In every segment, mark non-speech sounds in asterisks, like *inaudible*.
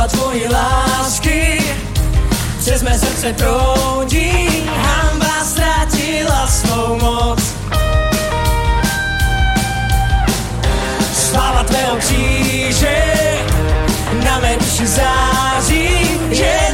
sila tvojej lásky Cez mé srdce proudí Hamba stratila svou moc Sláva tvého kříže Na mé duši září yeah.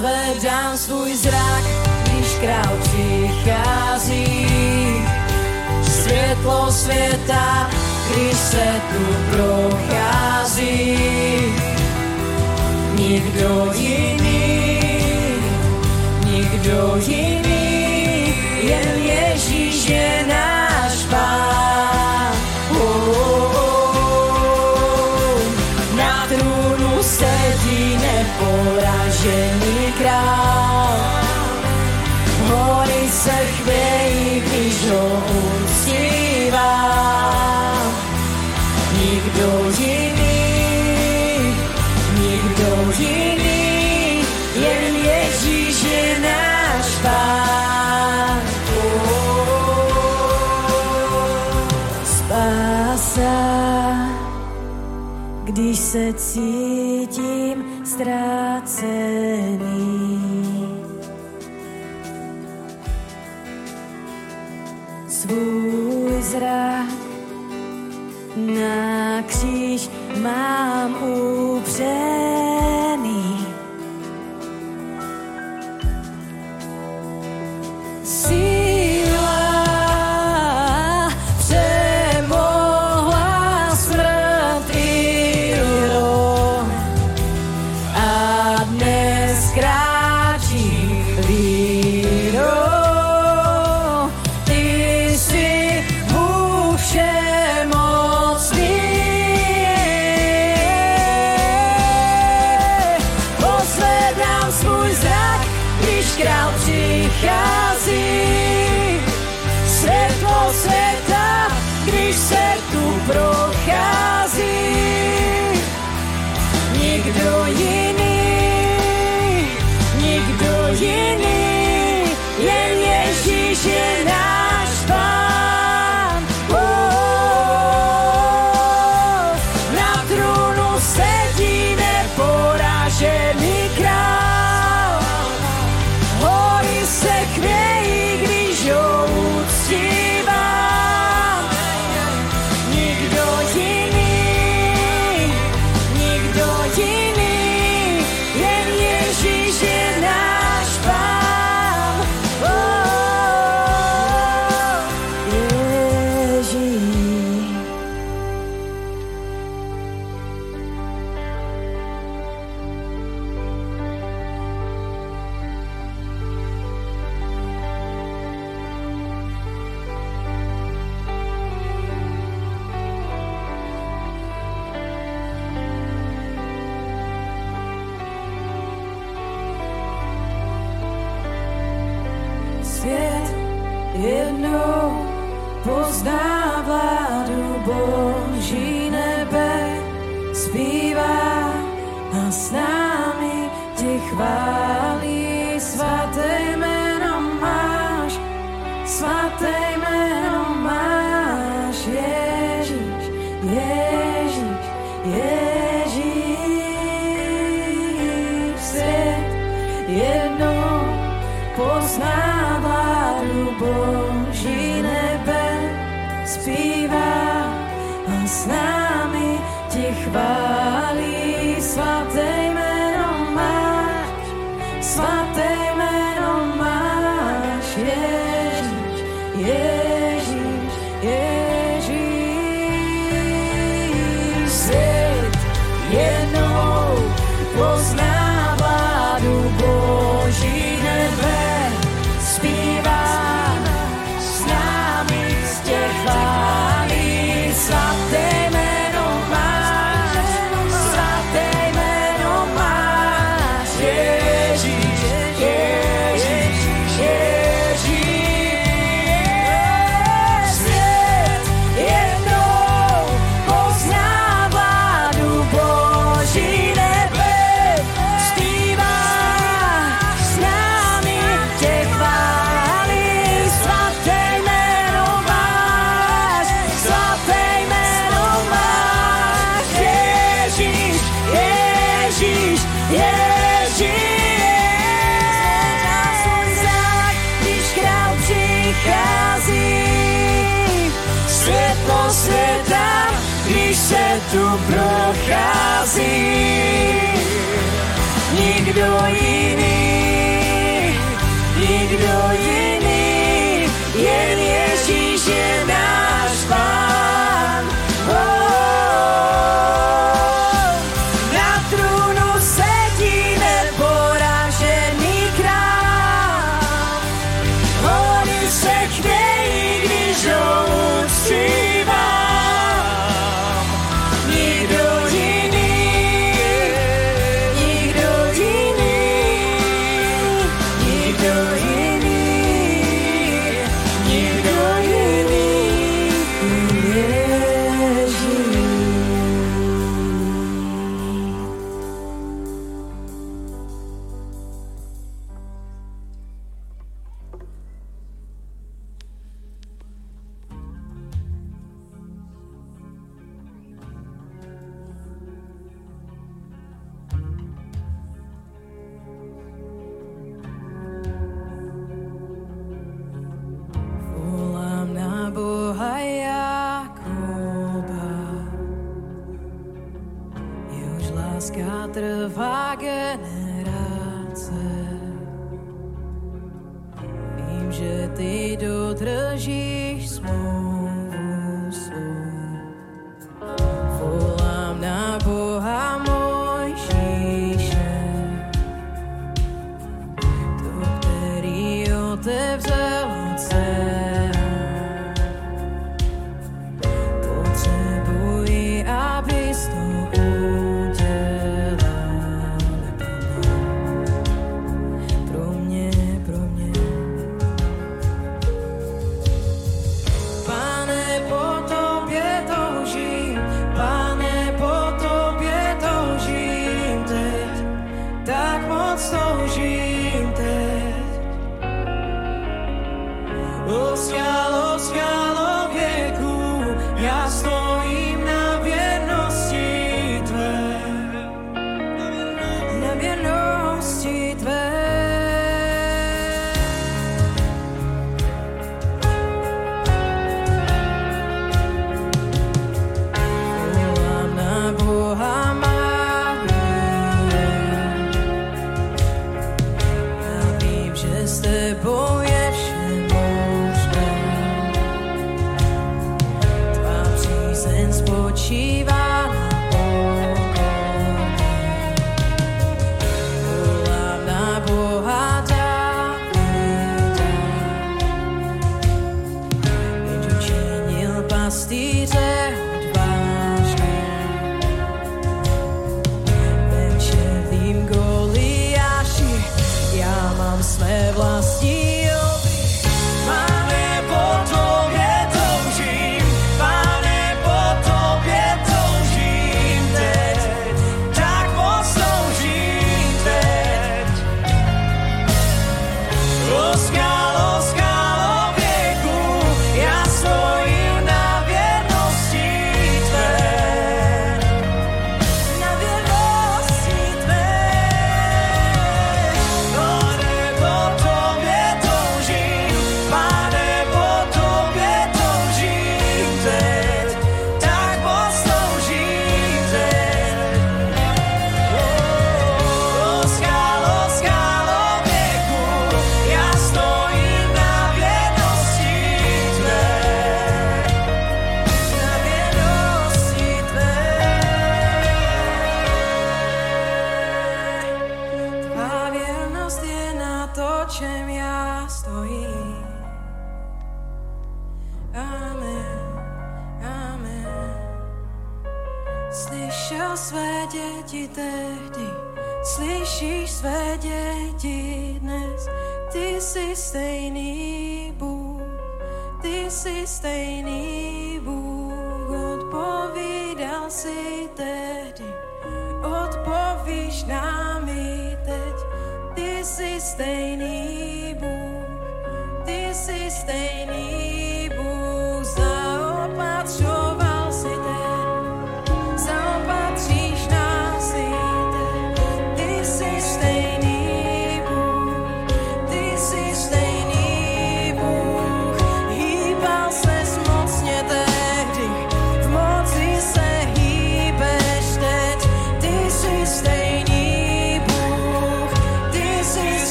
zvedám svůj zrak, když král přichází. Světlo světa, když se tu prochází. Nikdo jiný, nikdo jiný. Yeah, no, those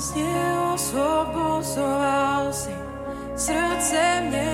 dnes neosvobozoval si srdce mne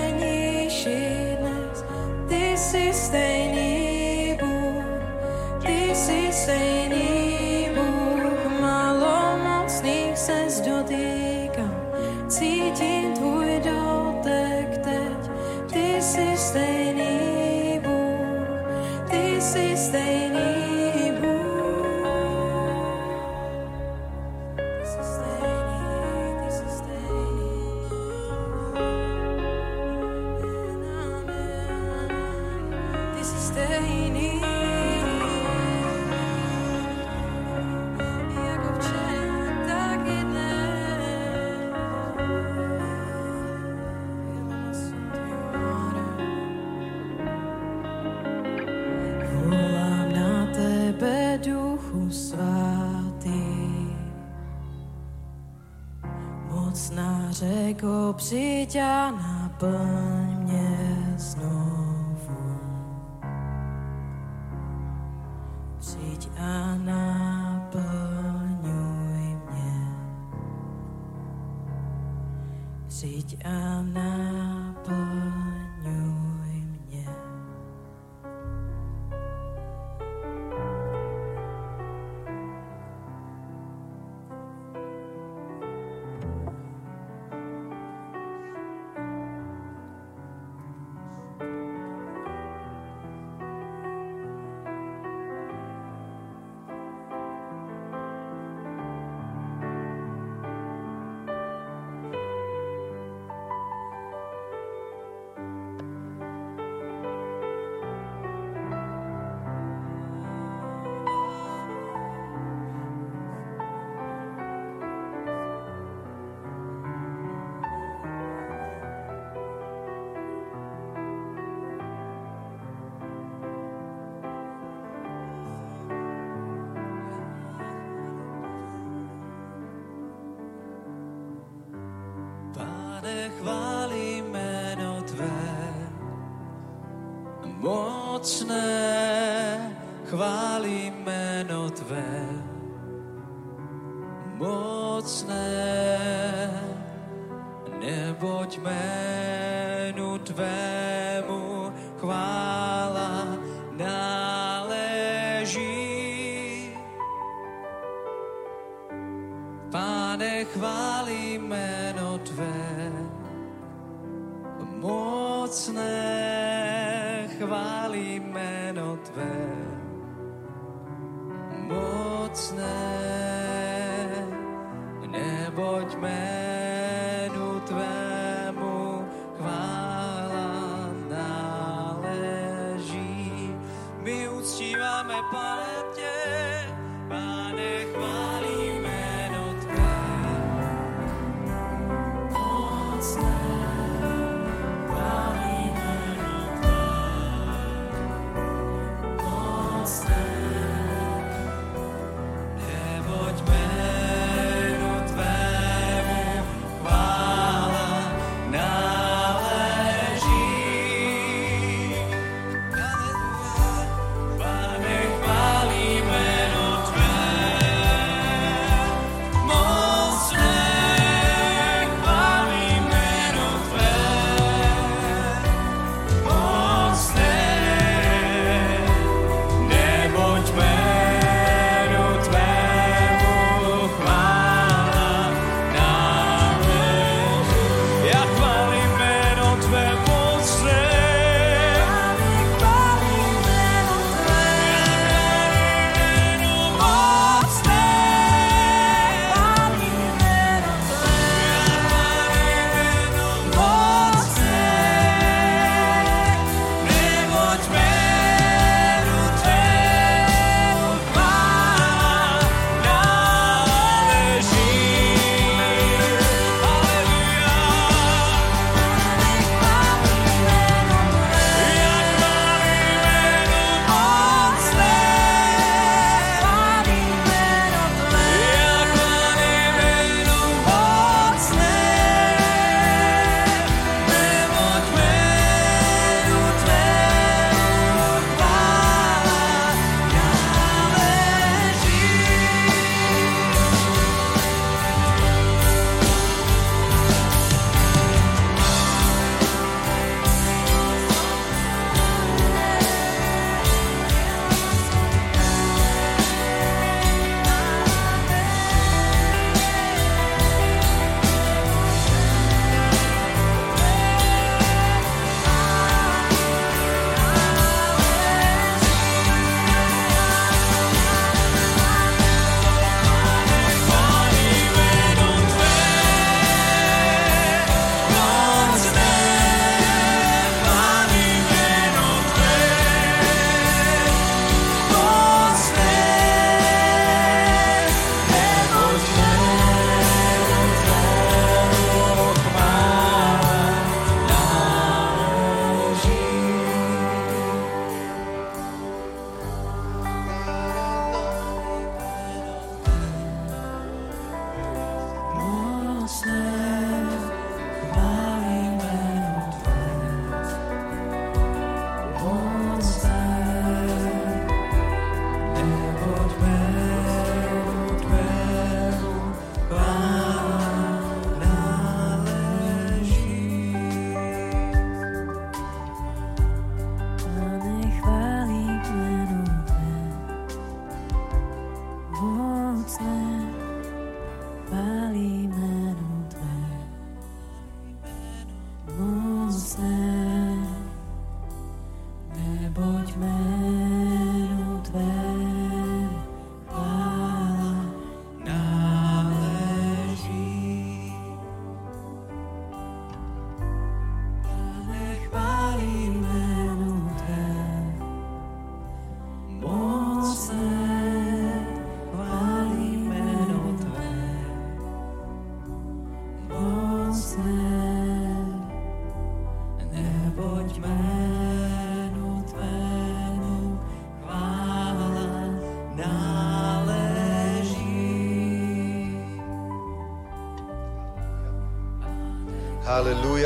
a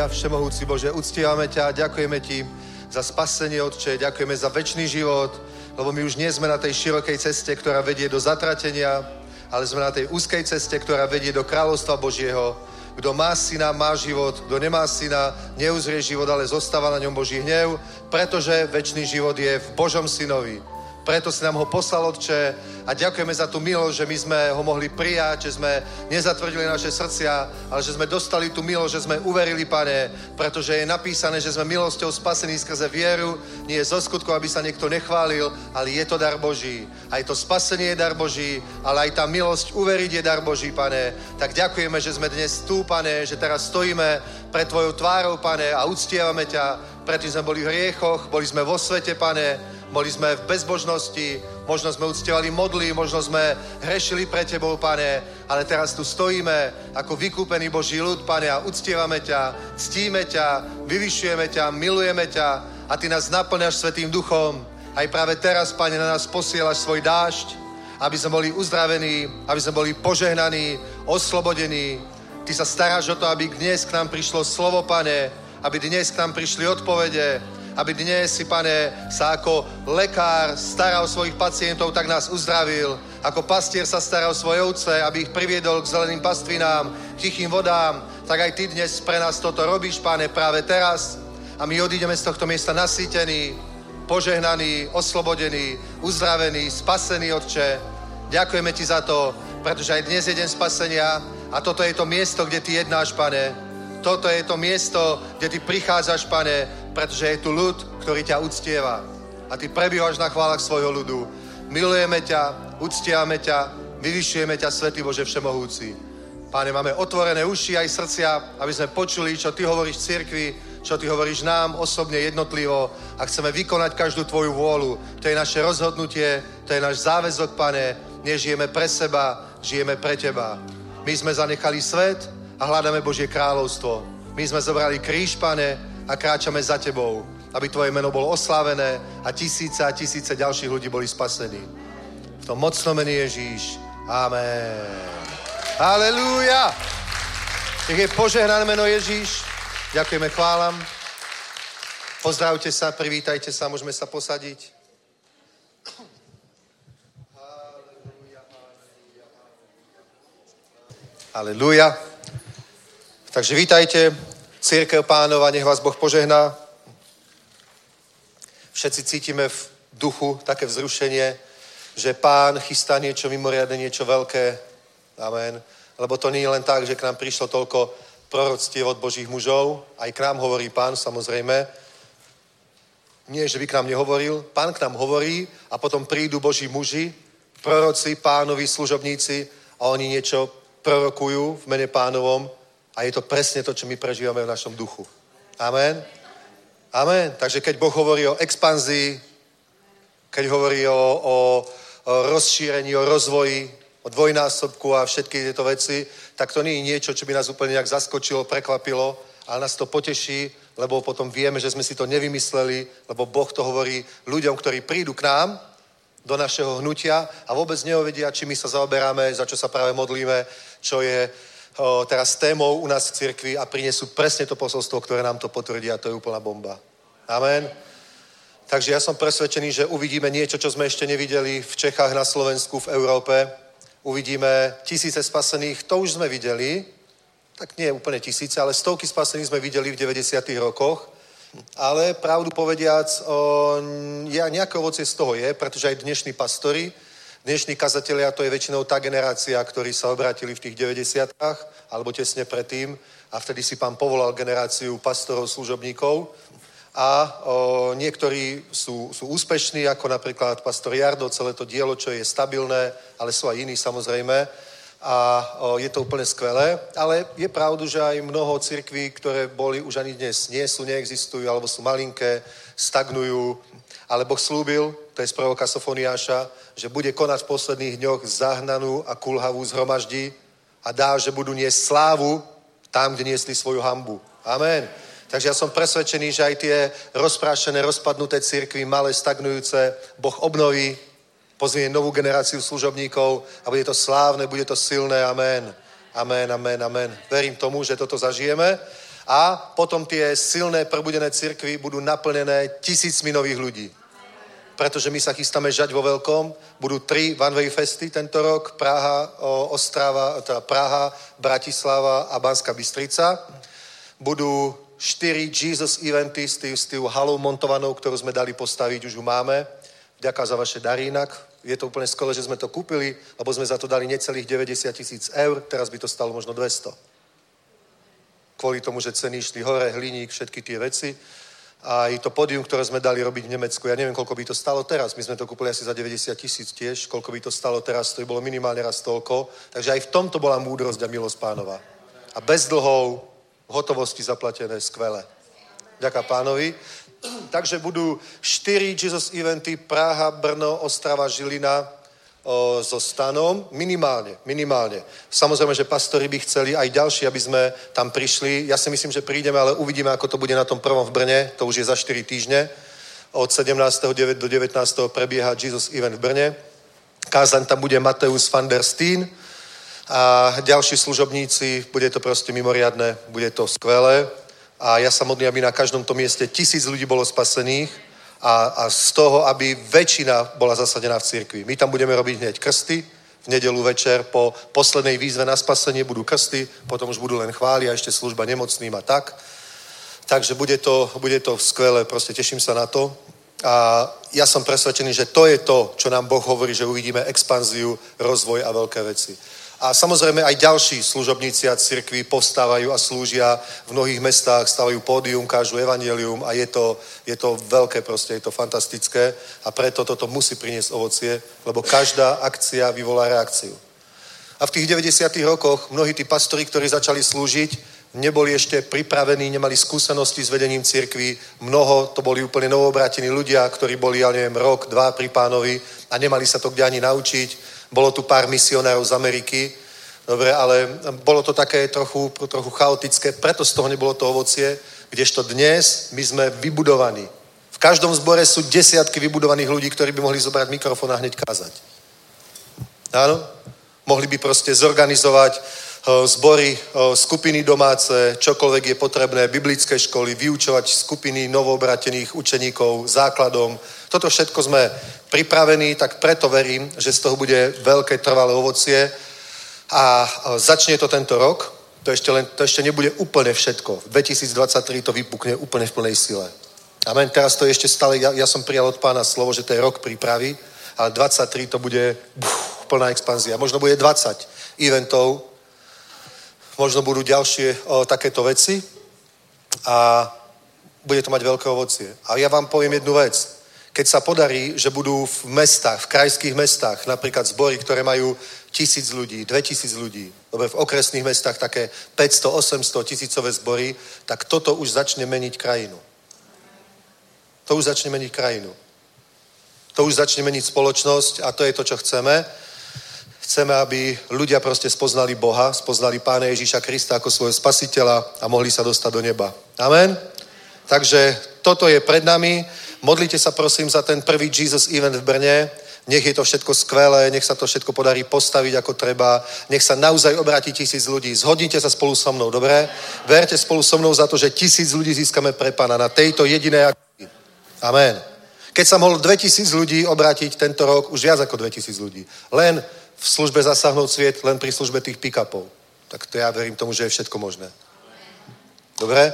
Halelúja, Všemohúci Bože, uctievame ťa, ďakujeme Ti za spasenie, Otče, ďakujeme za väčší život, lebo my už nie sme na tej širokej ceste, ktorá vedie do zatratenia, ale sme na tej úzkej ceste, ktorá vedie do kráľovstva Božieho. Kto má syna, má život, kto nemá syna, neuzrie život, ale zostáva na ňom Boží hnev, pretože väčší život je v Božom synovi. Preto si nám ho poslal, Otče, a ďakujeme za tú milosť, že my sme ho mohli prijať, že sme nezatvrdili naše srdcia, ale že sme dostali tú milosť, že sme uverili, Pane, pretože je napísané, že sme milosťou spasení skrze vieru, nie je zo skutku, aby sa niekto nechválil, ale je to dar Boží. Aj to spasenie je dar Boží, ale aj tá milosť uveriť je dar Boží, Pane. Tak ďakujeme, že sme dnes tu, Pane, že teraz stojíme pred Tvojou tvárou, Pane, a uctievame ťa, predtým sme boli v hriechoch, boli sme vo svete, Pane, boli sme v bezbožnosti, možno sme uctievali modly, možno sme hrešili pre Tebou, Pane, ale teraz tu stojíme ako vykúpený Boží ľud, Pane, a uctievame ťa, ctíme ťa, vyvyšujeme ťa, milujeme ťa a Ty nás naplňaš Svetým duchom. Aj práve teraz, Pane, na nás posielaš svoj dážď, aby sme boli uzdravení, aby sme boli požehnaní, oslobodení. Ty sa staráš o to, aby dnes k nám prišlo slovo, Pane, aby dnes k nám prišli odpovede, aby dnes si, pane, sa ako lekár staral svojich pacientov, tak nás uzdravil. Ako pastier sa stará o svoje ovce, aby ich priviedol k zeleným pastvinám, tichým vodám, tak aj ty dnes pre nás toto robíš, pane, práve teraz. A my odídeme z tohto miesta nasýtení, požehnaní, oslobodení, uzdravení, spasení, Otče. Ďakujeme ti za to, pretože aj dnes je deň spasenia a toto je to miesto, kde ty jednáš, pane. Toto je to miesto, kde ty prichádzaš, pane, pretože je tu ľud, ktorý ťa uctieva. A ty prebývaš na chválach svojho ľudu. Milujeme ťa, uctievame ťa, vyvyšujeme ťa, Svetý Bože Všemohúci. Páne, máme otvorené uši aj srdcia, aby sme počuli, čo Ty hovoríš v cirkvi, čo Ty hovoríš nám osobne, jednotlivo a chceme vykonať každú Tvoju vôľu. To je naše rozhodnutie, to je náš záväzok, Pane. Nežijeme pre seba, žijeme pre Teba. My sme zanechali svet a hľadáme Božie kráľovstvo. My sme zobrali kríž, Pane, a kráčame za Tebou, aby Tvoje meno bolo oslávené a tisíce a tisíce ďalších ľudí boli spasení. V tom mocnom mene Ježíš. Amen. Halelúja. Nech je požehnané meno Ježíš. Ďakujeme, chválam. Pozdravte sa, privítajte sa, môžeme sa posadiť. Halelúja. Takže vítajte, církev pánova, nech vás Boh požehná. Všetci cítime v duchu také vzrušenie, že pán chystá niečo mimoriadne, niečo veľké. Amen. Lebo to nie je len tak, že k nám prišlo toľko proroctiev od Božích mužov, aj k nám hovorí pán, samozrejme. Nie, že by k nám nehovoril, pán k nám hovorí a potom prídu Boží muži, proroci, pánovi, služobníci a oni niečo prorokujú v mene pánovom a je to presne to, čo my prežívame v našom duchu. Amen. Amen. Takže keď Boh hovorí o expanzii, keď hovorí o, o, o rozšírení, o rozvoji, o dvojnásobku a všetky tieto veci, tak to nie je niečo, čo by nás úplne nejak zaskočilo, prekvapilo, ale nás to poteší, lebo potom vieme, že sme si to nevymysleli, lebo Boh to hovorí ľuďom, ktorí prídu k nám do našeho hnutia a vôbec neovedia, či my sa zaoberáme, za čo sa práve modlíme, čo je teraz témou u nás v cirkvi a prinesú presne to posolstvo, ktoré nám to potvrdí a to je úplná bomba. Amen. Takže ja som presvedčený, že uvidíme niečo, čo sme ešte nevideli v Čechách, na Slovensku, v Európe. Uvidíme tisíce spasených, to už sme videli, tak nie úplne tisíce, ale stovky spasených sme videli v 90. rokoch. Ale pravdu povediac, o, ja, nejaké ovocie z toho je, pretože aj dnešní pastori, dnešní kazatelia, to je väčšinou tá generácia, ktorí sa obratili v tých 90 alebo tesne predtým a vtedy si pán povolal generáciu pastorov, služobníkov. A o, niektorí sú, sú úspešní, ako napríklad pastor Jardo, celé to dielo, čo je stabilné, ale sú aj iní samozrejme a je to úplne skvelé, ale je pravdu, že aj mnoho cirkví, ktoré boli už ani dnes nie sú, neexistujú, alebo sú malinké, stagnujú, ale Boh slúbil, to je z proroka Sofoniáša, že bude konať v posledných dňoch zahnanú a kulhavú zhromaždí a dá, že budú niesť slávu tam, kde niesli svoju hambu. Amen. Takže ja som presvedčený, že aj tie rozprášené, rozpadnuté cirkvy, malé, stagnujúce, Boh obnoví, pozvie novú generáciu služobníkov a bude to slávne, bude to silné. Amen. Amen, amen, amen. Verím tomu, že toto zažijeme. A potom tie silné prebudené cirkvy budú naplnené tisícmi nových ľudí. Pretože my sa chystáme žať vo veľkom. Budú tri One Way Festy tento rok. Praha, Ostrava, teda Praha, Bratislava a Banská Bystrica. Budú štyri Jesus eventy s tým halou montovanou, ktorú sme dali postaviť, už ju máme. Ďakujem za vaše dary inak. Je to úplne skvelé, že sme to kúpili, lebo sme za to dali necelých 90 tisíc eur, teraz by to stalo možno 200. Kvôli tomu, že ceny išli hore, hliník, všetky tie veci. A i to pódium, ktoré sme dali robiť v Nemecku, ja neviem, koľko by to stalo teraz. My sme to kúpili asi za 90 tisíc tiež. Koľko by to stalo teraz, to by bolo minimálne raz toľko. Takže aj v tomto bola múdrosť a milosť pánova. A bez dlhov, hotovosti zaplatené, skvelé. Ďaká pánovi. Takže budú 4 Jesus eventy Praha, Brno, Ostrava, Žilina o, so stanom. Minimálne, minimálne. Samozrejme, že pastori by chceli aj ďalší, aby sme tam prišli. Ja si myslím, že prídeme, ale uvidíme, ako to bude na tom prvom v Brne. To už je za 4 týždne. Od 17. do 19. prebieha Jesus event v Brne. Kázaň tam bude Mateus van der Steen a ďalší služobníci. Bude to proste mimoriadne, bude to skvelé a ja sa modlím, aby na každom tom mieste tisíc ľudí bolo spasených a, a z toho, aby väčšina bola zasadená v cirkvi. My tam budeme robiť hneď krsty, v nedelu večer po poslednej výzve na spasenie budú krsty, potom už budú len chváli a ešte služba nemocným a tak. Takže bude to, bude to skvelé, proste teším sa na to. A ja som presvedčený, že to je to, čo nám Boh hovorí, že uvidíme expanziu, rozvoj a veľké veci. A samozrejme aj ďalší služobníci a cirkvi povstávajú a slúžia v mnohých mestách, stavajú pódium, kážu evanelium a je to, je to veľké proste, je to fantastické a preto toto musí priniesť ovocie, lebo každá akcia vyvolá reakciu. A v tých 90. rokoch mnohí tí pastori, ktorí začali slúžiť, neboli ešte pripravení, nemali skúsenosti s vedením cirkvi. Mnoho to boli úplne novobrátení ľudia, ktorí boli, ja neviem, rok, dva pri pánovi a nemali sa to kde ani naučiť bolo tu pár misionárov z Ameriky, dobre, ale bolo to také trochu, trochu chaotické, preto z toho nebolo to ovocie, kdežto dnes my sme vybudovaní. V každom zbore sú desiatky vybudovaných ľudí, ktorí by mohli zobrať mikrofón a hneď kázať. Áno? Mohli by proste zorganizovať eh, zbory, eh, skupiny domáce, čokoľvek je potrebné, biblické školy, vyučovať skupiny novobratených učeníkov základom. Toto všetko sme pripravení, tak preto verím, že z toho bude veľké trvalé ovocie a začne to tento rok. To ešte, len, to ešte nebude úplne všetko. V 2023 to vypukne úplne v plnej sile. Amen. Teraz to je ešte stále, ja, ja som prijal od pána slovo, že to je rok prípravy, ale 23 to bude buf, plná expanzia. Možno bude 20 eventov, možno budú ďalšie o, takéto veci a bude to mať veľké ovocie. A ja vám poviem jednu vec keď sa podarí, že budú v mestách, v krajských mestách, napríklad zbory, ktoré majú tisíc ľudí, dve tisíc ľudí, dobre, v okresných mestách také 500, 800 tisícové zbory, tak toto už začne meniť krajinu. To už začne meniť krajinu. To už začne meniť spoločnosť a to je to, čo chceme. Chceme, aby ľudia proste spoznali Boha, spoznali Pána Ježíša Krista ako svojho spasiteľa a mohli sa dostať do neba. Amen? Takže toto je pred nami. Modlite sa prosím za ten prvý Jesus event v Brne. Nech je to všetko skvelé, nech sa to všetko podarí postaviť ako treba, nech sa naozaj obráti tisíc ľudí. Zhodnite sa spolu so mnou, dobre? Verte spolu so mnou za to, že tisíc ľudí získame pre pána na tejto jedinej akcii. Amen. Keď sa mohol 2000 ľudí obrátiť tento rok, už viac ako 2000 ľudí. Len v službe zasahnout sviet, len pri službe tých pick-upov. Tak to ja verím tomu, že je všetko možné. Dobre?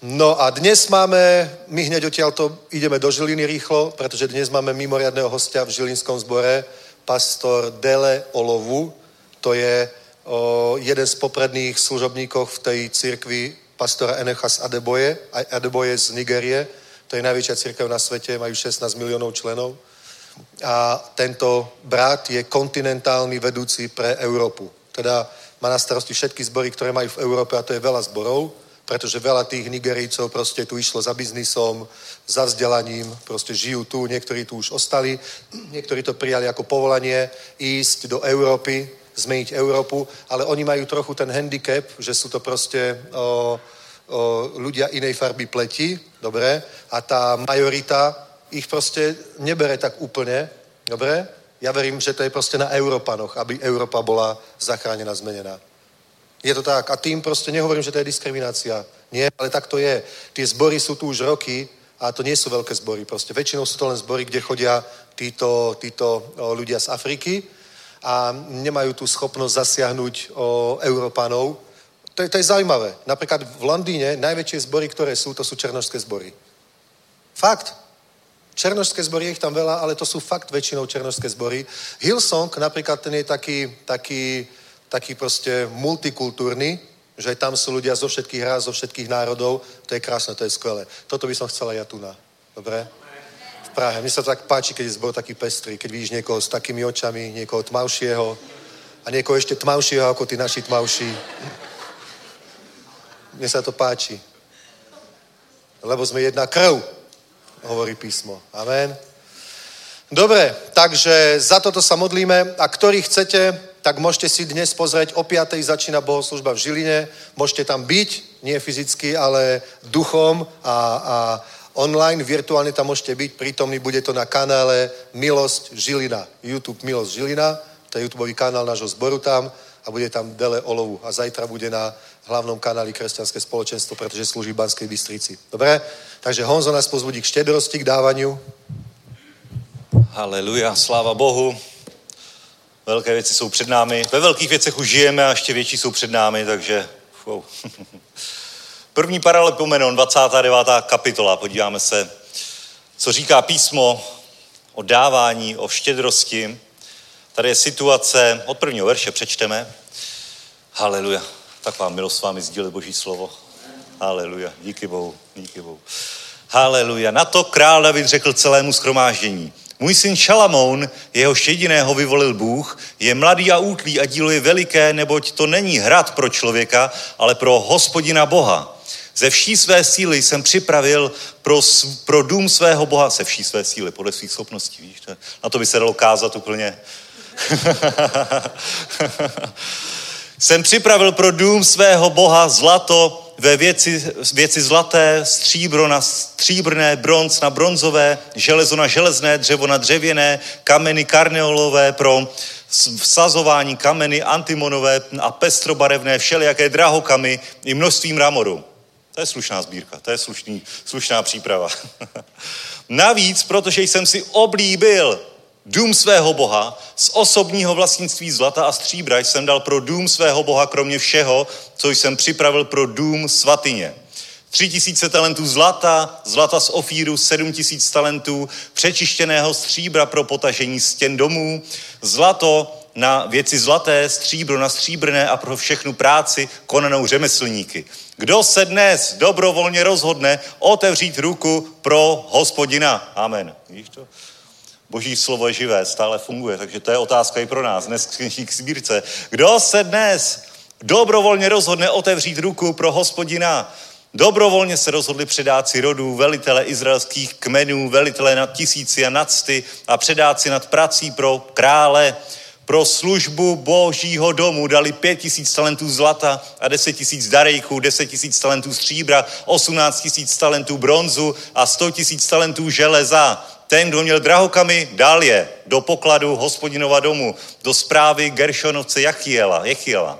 No a dnes máme, my hneď odtiaľto ideme do Žiliny rýchlo, pretože dnes máme mimoriadného hostia v Žilinskom zbore, pastor Dele Olovu. To je o, jeden z popredných služobníkov v tej cirkvi pastora Enechas Adeboje, Adeboje z Nigerie. To je najväčšia cirkev na svete, majú 16 miliónov členov. A tento brat je kontinentálny vedúci pre Európu. Teda má na starosti všetky zbory, ktoré majú v Európe a to je veľa zborov pretože veľa tých Nigerijcov proste tu išlo za biznisom, za vzdelaním, proste žijú tu, niektorí tu už ostali, niektorí to prijali ako povolanie ísť do Európy, zmeniť Európu, ale oni majú trochu ten handicap, že sú to proste o, o, ľudia inej farby pleti, dobre, a tá majorita ich proste nebere tak úplne, dobre, ja verím, že to je proste na Európanoch, aby Európa bola zachránená, zmenená. Je to tak. A tým prostě nehovorím, že to je diskriminácia. Nie, ale tak to je. Tie zbory sú tu už roky a to nie sú veľké zbory. Proste väčšinou sú to len zbory, kde chodia títo, títo ľudia z Afriky a nemajú tú schopnosť zasiahnuť o, Európanov. To je, to je zaujímavé. Napríklad v Londýne najväčšie zbory, ktoré sú, to sú černožské zbory. Fakt. Černožské zbory, je ich tam veľa, ale to sú fakt väčšinou černožské zbory. Hillsong napríklad ten je taký, taký, taký proste multikultúrny, že tam sú ľudia zo všetkých ráz, zo všetkých národov. To je krásne, to je skvelé. Toto by som chcela ja tu na. Dobre? V Prahe. Mne sa tak páči, keď je zbor taký pestrý, keď vidíš niekoho s takými očami, niekoho tmavšieho a niekoho ešte tmavšieho ako tí naši tmavší. Mne sa to páči. Lebo sme jedna krv, hovorí písmo. Amen. Dobre, takže za toto sa modlíme a ktorí chcete, tak môžete si dnes pozrieť, o 5. začína bohoslužba v Žiline, môžete tam byť, nie fyzicky, ale duchom a, a online, virtuálne tam môžete byť, prítomný bude to na kanále Milosť Žilina, YouTube Milosť Žilina, to je YouTube kanál nášho zboru tam a bude tam Dele Olovu a zajtra bude na hlavnom kanáli Kresťanské spoločenstvo, pretože slúži Banskej Bystrici. Dobre? Takže Honzo nás pozbudí k štedrosti, k dávaniu. Haleluja, sláva Bohu. Velké věci jsou před námi. Ve velkých věcech už žijeme a ještě větší jsou před námi, takže wow. *laughs* První paralepomenon, 29. kapitola. Podíváme se, co říká písmo o dávání, o štědrosti. Tady je situace, od prvního verše přečteme. Haleluja. Tak vám milost s vámi sdílet Boží slovo. Haleluja. Díky Bohu, díky Bohu. Haleluja. Na to král David řekl celému schromáždění. Můj syn Šalamoun, jeho jediného vyvolil Bůh, je mladý a útlý a dílo je veliké, neboť to není hrad pro člověka, ale pro hospodina Boha. Ze vší své síly jsem připravil pro, pro dům svého Boha, se vší své síly, podle svých schopností, víš, to, na to by se dalo kázat úplně. *laughs* jsem připravil pro dům svého Boha zlato ve věci, věci zlaté, stříbro na stříbrné, bronz na bronzové, železo na železné, dřevo na dřevěné, kameny karneolové pro vsazování kameny antimonové a pestrobarevné, všelijaké drahokamy i množství mramoru. To je slušná sbírka, to je slušný, slušná příprava. *laughs* Navíc, protože jsem si oblíbil dům svého Boha, z osobního vlastnictví zlata a stříbra jsem dal pro dům svého Boha kromě všeho, co jsem připravil pro dům svatyně. Tři tisíce talentů zlata, zlata z ofíru, sedm tisíc talentů přečištěného stříbra pro potažení stěn domů, zlato na věci zlaté, stříbro na stříbrné a pro všechnu práci konanou řemeslníky. Kdo se dnes dobrovolně rozhodne otevřít ruku pro hospodina? Amen. Víš to? Boží slovo je živé, stále funguje, takže to je otázka i pro nás, dnes k sbírce. Kdo se dnes dobrovolně rozhodne otevřít ruku pro hospodina? Dobrovolně se rozhodli předáci rodů, velitele izraelských kmenů, velitele nad tisíci a nad sty a předáci nad prací pro krále. Pro službu božího domu dali pět tisíc talentů zlata a deset tisíc darejků, deset tisíc talentů stříbra, osmnáct tisíc talentů bronzu a sto tisíc talentů železa. Ten, kdo měl drahokamy, dal je do pokladu hospodinova domu, do zprávy Gershonovce Jachiela. Jechiela.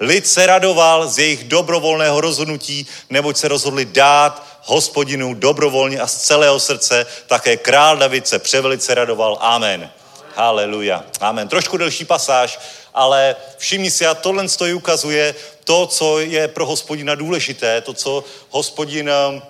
Lid se radoval z jejich dobrovolného rozhodnutí, neboť se rozhodli dát hospodinu dobrovolně a z celého srdce. Také král David se převelice radoval. Amen. Haleluja. Amen. Trošku delší pasáž, ale všimni si, a tohle ukazuje to, co je pro hospodina důležité, to, co hospodin um,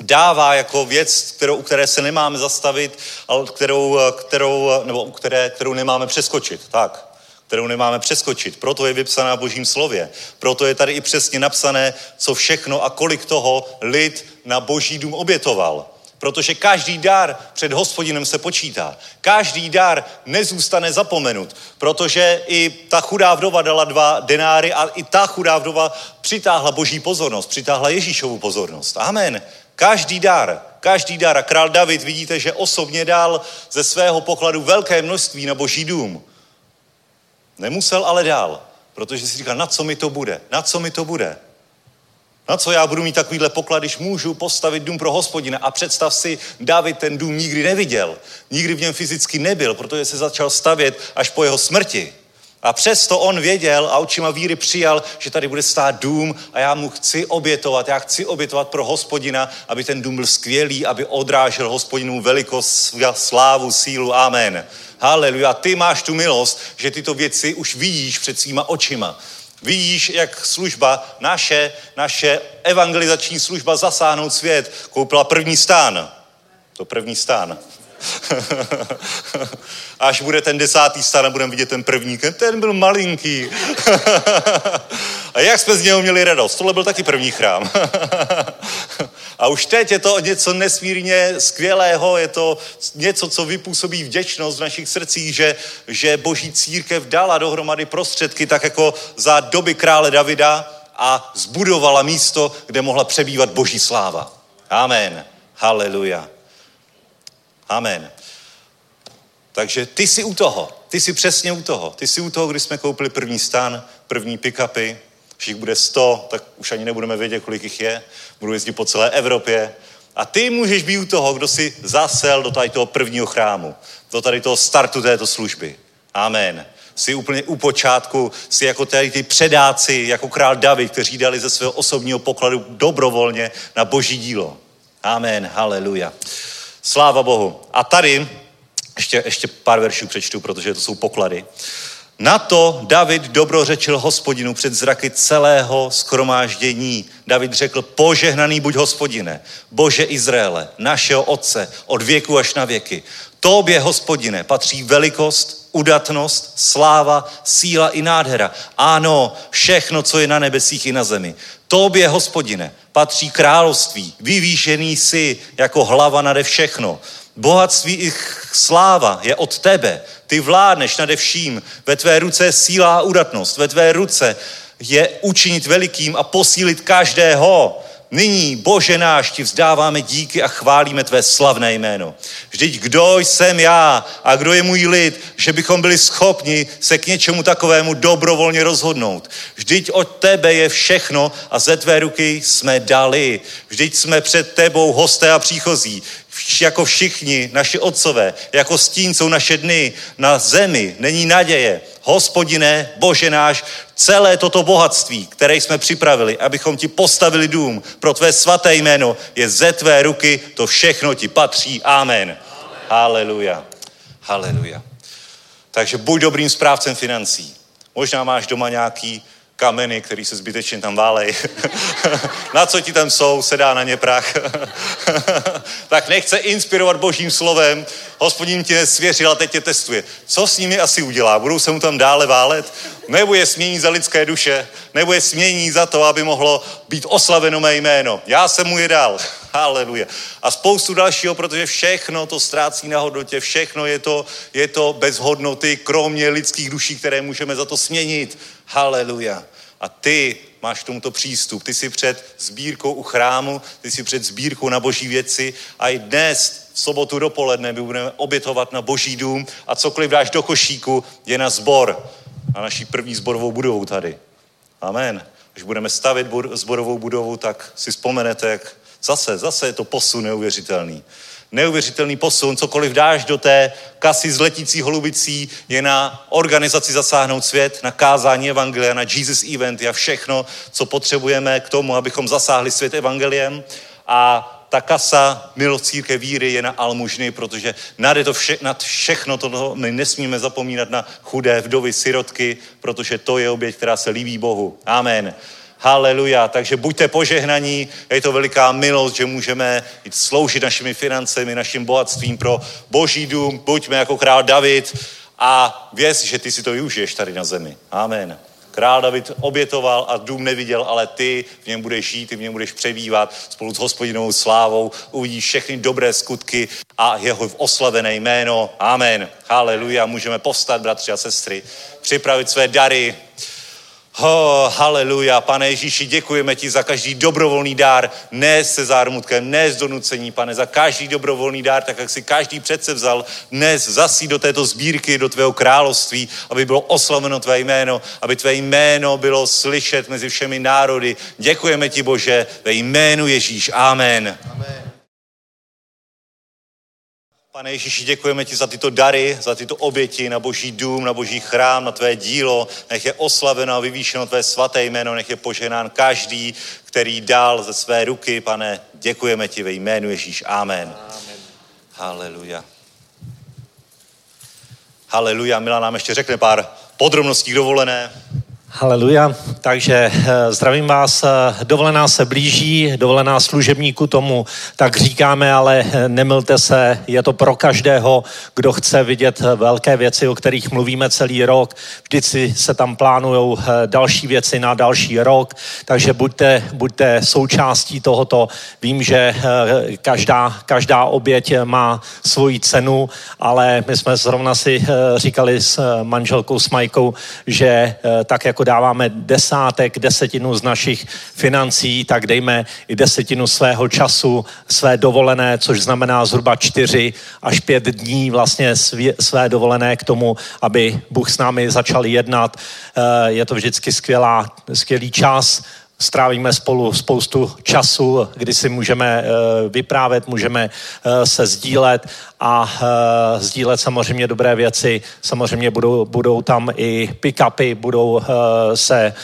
dává jako věc, kterou, u které se nemáme zastavit, ale kterou, kterou, nebo které, kterou nemáme přeskočit. Tak, kterou nemáme přeskočit. Proto je vypsaná v božím slově. Proto je tady i přesně napsané, co všechno a kolik toho lid na boží dům obětoval. Protože každý dar před hospodinem se počítá. Každý dar nezůstane zapomenut. Protože i ta chudá vdova dala dva denáry a i ta chudá vdova přitáhla boží pozornost, přitáhla Ježíšovu pozornost. Amen. Každý dar, každý dar. A král David, vidíte, že osobně dal ze svého pokladu velké množství na boží dům. Nemusel, ale dál, protože si říkal, na co mi to bude, na co mi to bude. Na co já budu mít takovýhle poklad, když můžu postavit dům pro hospodina? A představ si, David ten dům nikdy neviděl. Nikdy v něm fyzicky nebyl, protože se začal stavět až po jeho smrti. A přesto on věděl a očima víry přijal, že tady bude stát dům a já mu chci obětovat. Já chci obětovat pro hospodina, aby ten dům byl skvělý, aby odrážel hospodinu velikost, slávu, sílu. Amen. Haleluja. Ty máš tu milost, že tyto věci už vidíš před svýma očima. Vidíš, jak služba, naše, naše evangelizační služba zasáhnout svět, koupila první stán. To první stán. *laughs* Až bude ten desátý stán a budeme vidět ten první, ten byl malinký. *laughs* a jak jsme z něho měli radost. Tohle byl taky první chrám. *laughs* a už teď je to něco nesmírně skvělého, je to něco, co vypůsobí vděčnost v našich srdcích, že, že boží církev dala dohromady prostředky, tak jako za doby krále Davida a zbudovala místo, kde mohla přebývat boží sláva. Amen. Haleluja. Amen. Takže ty jsi u toho. Ty jsi přesně u toho. Ty jsi u toho, když jsme koupili první stan, první pick-upy. Jich bude 100, tak už ani nebudeme vědět, kolik jich je. Budu jezdit po celé Evropě. A ty můžeš být u toho, kdo si zasel do tady toho prvního chrámu. Do tady toho startu této služby. Amen. Jsi úplně u počátku, jsi jako tady ty předáci, jako král David, kteří dali ze svého osobního pokladu dobrovolně na boží dílo. Amen. Haleluja. Sláva Bohu. A tady, ještě, ještě pár veršů přečtu, protože to jsou poklady. Na to David dobrořečil hospodinu před zraky celého skromáždění. David řekl, požehnaný buď hospodine, bože Izraele, našeho otce, od věku až na věky. Tobě, hospodine, patří velikost, udatnost, sláva, síla i nádhera. Ano, všechno, co je na nebesích i na zemi. Tobě, hospodine, patří království, vyvýšený si jako hlava nade všechno. Bohatství i sláva je od tebe. Ty vládneš nade vším. Ve tvé ruce je síla a udatnost. Ve tvé ruce je učinit velikým a posílit každého. Nyní, Bože náš, ti vzdáváme díky a chválíme tvé slavné jméno. Vždyť kdo jsem já a kdo je můj lid, že bychom byli schopni se k něčemu takovému dobrovolně rozhodnout. Vždyť od tebe je všechno a ze tvé ruky jsme dali. Vždyť jsme před tebou hosté a příchozí jako všichni naši otcové, jako stín jsou naše dny na zemi, není naděje. Hospodine, Bože náš, celé toto bohatství, které jsme připravili, abychom ti postavili dům pro tvé svaté jméno, je ze tvé ruky, to všechno ti patří. Amen. Haleluja. Haleluja. Takže buď dobrým správcem financí. Možná máš doma nějaký kameny, který se zbytečně tam válej. *laughs* na co ti tam jsou, se dá na ně prach. *laughs* tak nechce inspirovat božím slovem, hospodin ti nesvěřil a teď tě testuje. Co s nimi asi udělá? Budou se mu tam dále válet? Nebo je smění za lidské duše? Nebo je smění za to, aby mohlo být oslaveno mé jméno? Já jsem mu je dal. *laughs* Haleluja. A spoustu dalšího, protože všechno to ztrácí na hodnotě, všechno je to, je to bez hodnoty, kromě lidských duší, které můžeme za to směnit. Haleluja. A ty máš k tomuto přístup. Ty jsi před sbírkou u chrámu, ty jsi před sbírkou na boží věci a i dnes v sobotu dopoledne my budeme obětovat na boží dům a cokoliv dáš do košíku je na zbor. Na naší první zborovou budovu tady. Amen. Když budeme stavit zborovou budovu, tak si vzpomenete, jak zase, zase je to posun neuvěřitelný neuvěřitelný posun, cokoliv dáš do té kasy s letící holubicí, je na organizaci Zasáhnout svět, na kázání Evangelia, na Jesus Event a všechno, co potřebujeme k tomu, abychom zasáhli svět Evangeliem. A ta kasa milost círke víry je na almužny, protože nad, to vše, nad všechno to my nesmíme zapomínat na chudé vdovy, sirotky, protože to je oběť, která se líbí Bohu. Amen. Haleluja. Takže buďte požehnaní, je to veliká milost, že můžeme sloužit našimi financemi, naším bohatstvím pro boží dům. Buďme jako král David a věz, že ty si to využiješ tady na zemi. Amen. Král David obětoval a dům neviděl, ale ty v něm budeš žít, ty v něm budeš přebývat spolu s hospodinovou slávou, uvidíš všechny dobré skutky a jeho oslavené jméno. Amen. Haleluja. Můžeme povstat, bratři a sestry, připravit své dary, Oh, haleluja, pane Ježíši, děkujeme ti za každý dobrovolný dár, ne se zármutkem, ne z donucení, pane, za každý dobrovolný dár, tak jak si každý přece vzal dnes zasí do této sbírky, do tvého království, aby bylo oslaveno tvé jméno, aby tvé jméno bylo slyšet mezi všemi národy. Děkujeme ti, Bože, ve jménu Ježíš. Amen. Amen. Pane Ježíši, děkujeme ti za tyto dary, za tyto oběti na boží dům, na boží chrám, na tvé dílo. Nech je oslaveno a vyvýšeno tvé svaté jméno, nech je poženán každý, který dal ze své ruky. Pane, děkujeme ti ve jménu Ježíš. Amen. Amen. Haleluja. Haleluja. Milan nám ještě řekne pár podrobností dovolené. Haleluja. Takže eh, zdravím vás. Eh, Dovolená se blíží, dovolená služebníku tomu tak říkáme, ale eh, nemilte se, je to pro každého, kdo chce vidět velké věci, o kterých mluvíme celý rok. Vždycky se tam plánují další věci na další rok, takže buďte, buďte součástí tohoto. Vím, že každá, každá oběť má svoji cenu, ale my jsme zrovna si říkali s manželkou, s Majkou, že tak jako dáváme desátek, desetinu z našich financí, tak dejme i desetinu svého času, své dovolené, což znamená zhruba čtyři až pět dní vlastně své dovolené k tomu, aby Bůh s námi začal jednat. Eh, Je to vždycky skvělá, skvělý čas, strávíme spolu spoustu času, kdy si můžeme eh, vyprávět, můžeme eh, se sdílet a eh, sdílet samozřejmě dobré věci. Samozřejmě budou, budou tam i pick-upy, budou se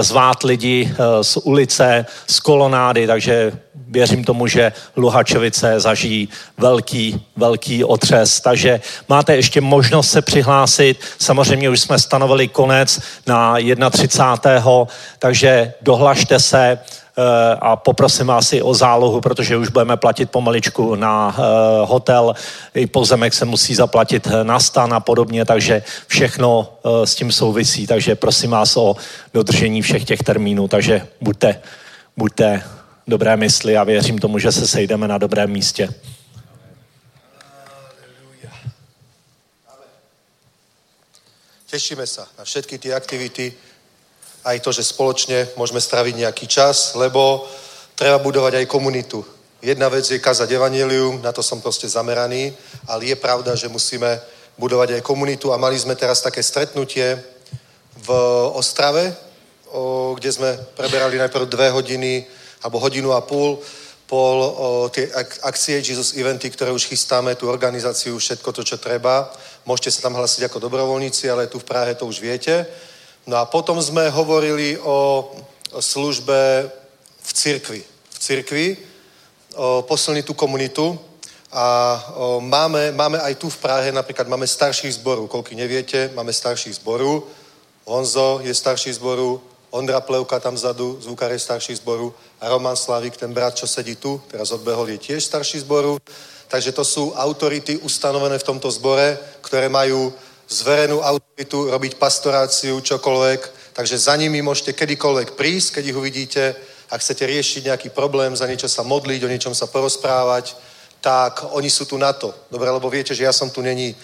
zvát lidi z ulice, z kolonády, takže věřím tomu, že Luhačovice zažijí velký, velký otřes. Takže máte ještě možnost se přihlásit. Samozřejmě už jsme stanovili konec na 31. Takže dohlašte se eh, a poprosím vás i o zálohu, protože už budeme platit pomaličku na eh, hotel, i pozemek se musí zaplatit na stan a podobně, takže všechno eh, s tím souvisí, takže prosím vás o dodržení všech těch termínů, takže buďte, buďte dobré mysli a věřím tomu, že se sejdeme na dobrém místě. Tešíme sa na všetky tie aktivity, aj to, že spoločne môžeme straviť nejaký čas, lebo treba budovať aj komunitu. Jedna vec je kazať evanelium, na to som proste zameraný, ale je pravda, že musíme budovať aj komunitu a mali sme teraz také stretnutie v Ostrave, kde sme preberali najprv dve hodiny alebo hodinu a půl pol o, tie ak- akcie Jesus Eventy, ktoré už chystáme, tú organizáciu, všetko to, čo treba. Môžete sa tam hlasiť ako dobrovoľníci, ale tu v Prahe to už viete. No a potom sme hovorili o službe v cirkvi. V cirkvi, posilniť tú komunitu a o, máme, máme aj tu v Prahe, napríklad máme starších zborů, koľko neviete, máme starších zborů. Honzo je starší zboru, Ondra Plevka tam vzadu, zvukár je starší zboru a Roman Slavik, ten brat, čo sedí tu, teraz odbehol, je tiež starší zboru. Takže to sú autority ustanovené v tomto zbore, ktoré majú zverenú autoritu robiť pastoráciu, čokoľvek. Takže za nimi môžete kedykoľvek prísť, keď ich uvidíte. Ak chcete riešiť nejaký problém, za niečo sa modliť, o niečom sa porozprávať, tak oni sú tu na to. Dobre, lebo viete, že ja som tu není e,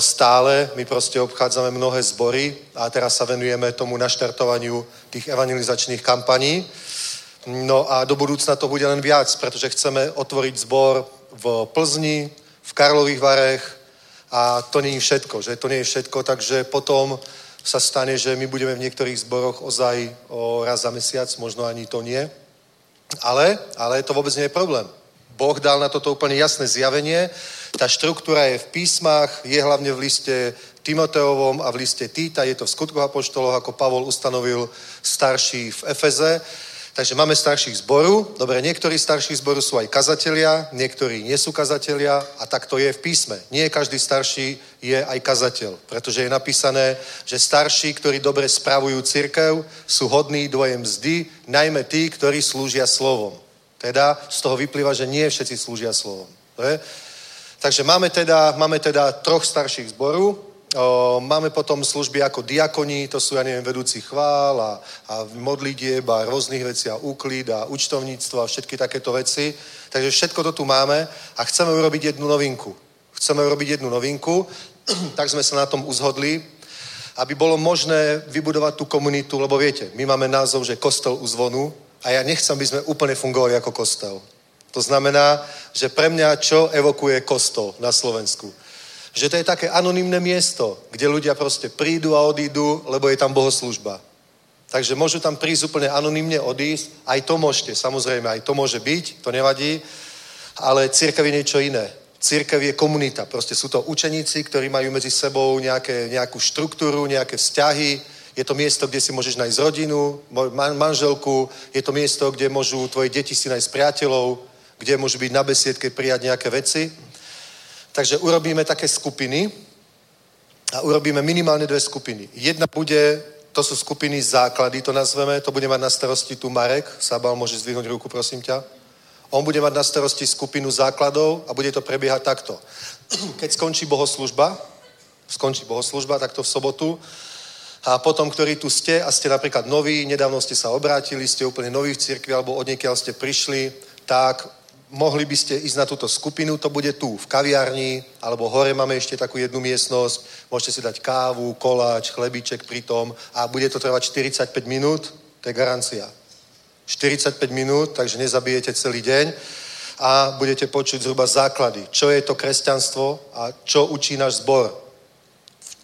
stále, my proste obchádzame mnohé zbory a teraz sa venujeme tomu naštartovaniu tých evangelizačných kampaní. No a do budúcna to bude len viac, pretože chceme otvoriť zbor v Plzni, v Karlových Varech a to nie je všetko, že to nie je všetko, takže potom sa stane, že my budeme v niektorých zboroch ozaj o raz za mesiac, možno ani to nie. Ale, ale to vôbec nie je problém. Boh dal na toto úplne jasné zjavenie. Tá štruktúra je v písmach, je hlavne v liste Timoteovom a v liste Týta, je to v skutkoch apoštoloch, ako Pavol ustanovil starší v Efeze. Takže máme starších zboru. Dobre, niektorí starší zboru sú aj kazatelia, niektorí nie sú kazatelia a tak to je v písme. Nie každý starší je aj kazateľ, pretože je napísané, že starší, ktorí dobre spravujú církev, sú hodní dvoje mzdy, najmä tí, ktorí slúžia slovom. Teda z toho vyplýva, že nie všetci slúžia slovom. Takže máme teda, máme teda troch starších zboru, O, máme potom služby ako diakoní, to sú, ja neviem, vedúci chvál a, a modlitieb a rôznych vecí a úklid a účtovníctvo a všetky takéto veci. Takže všetko to tu máme a chceme urobiť jednu novinku. Chceme urobiť jednu novinku, *clears throat* tak sme sa na tom uzhodli, aby bolo možné vybudovať tú komunitu, lebo viete, my máme názov, že kostel u zvonu a ja nechcem, aby sme úplne fungovali ako kostel. To znamená, že pre mňa čo evokuje kostol na Slovensku? Že to je také anonymné miesto, kde ľudia proste prídu a odídu, lebo je tam bohoslužba. Takže môžu tam prísť úplne anonymne odísť, aj to môžete, samozrejme, aj to môže byť, to nevadí, ale církev je niečo iné. Církev je komunita. Proste sú to učeníci, ktorí majú medzi sebou nejaké, nejakú štruktúru, nejaké vzťahy. Je to miesto, kde si môžeš nájsť rodinu, manželku. Je to miesto, kde môžu tvoje deti si nájsť priateľov, kde môžu byť na besiedke prijať nejaké veci. Takže urobíme také skupiny a urobíme minimálne dve skupiny. Jedna bude, to sú skupiny základy, to nazveme, to bude mať na starosti tu Marek. Sabal, môže zdvihnúť ruku, prosím ťa. On bude mať na starosti skupinu základov a bude to prebiehať takto. *clears throat* Keď skončí bohoslužba, skončí bohoslužba, takto v sobotu, a potom, ktorí tu ste a ste napríklad noví, nedávno ste sa obrátili, ste úplne noví v cirkvi alebo odniekiaľ ste prišli, tak mohli by ste ísť na túto skupinu, to bude tu v kaviarni, alebo hore máme ešte takú jednu miestnosť, môžete si dať kávu, koláč, chlebiček pri tom a bude to trvať 45 minút, to je garancia. 45 minút, takže nezabijete celý deň a budete počuť zhruba základy, čo je to kresťanstvo a čo učí náš zbor.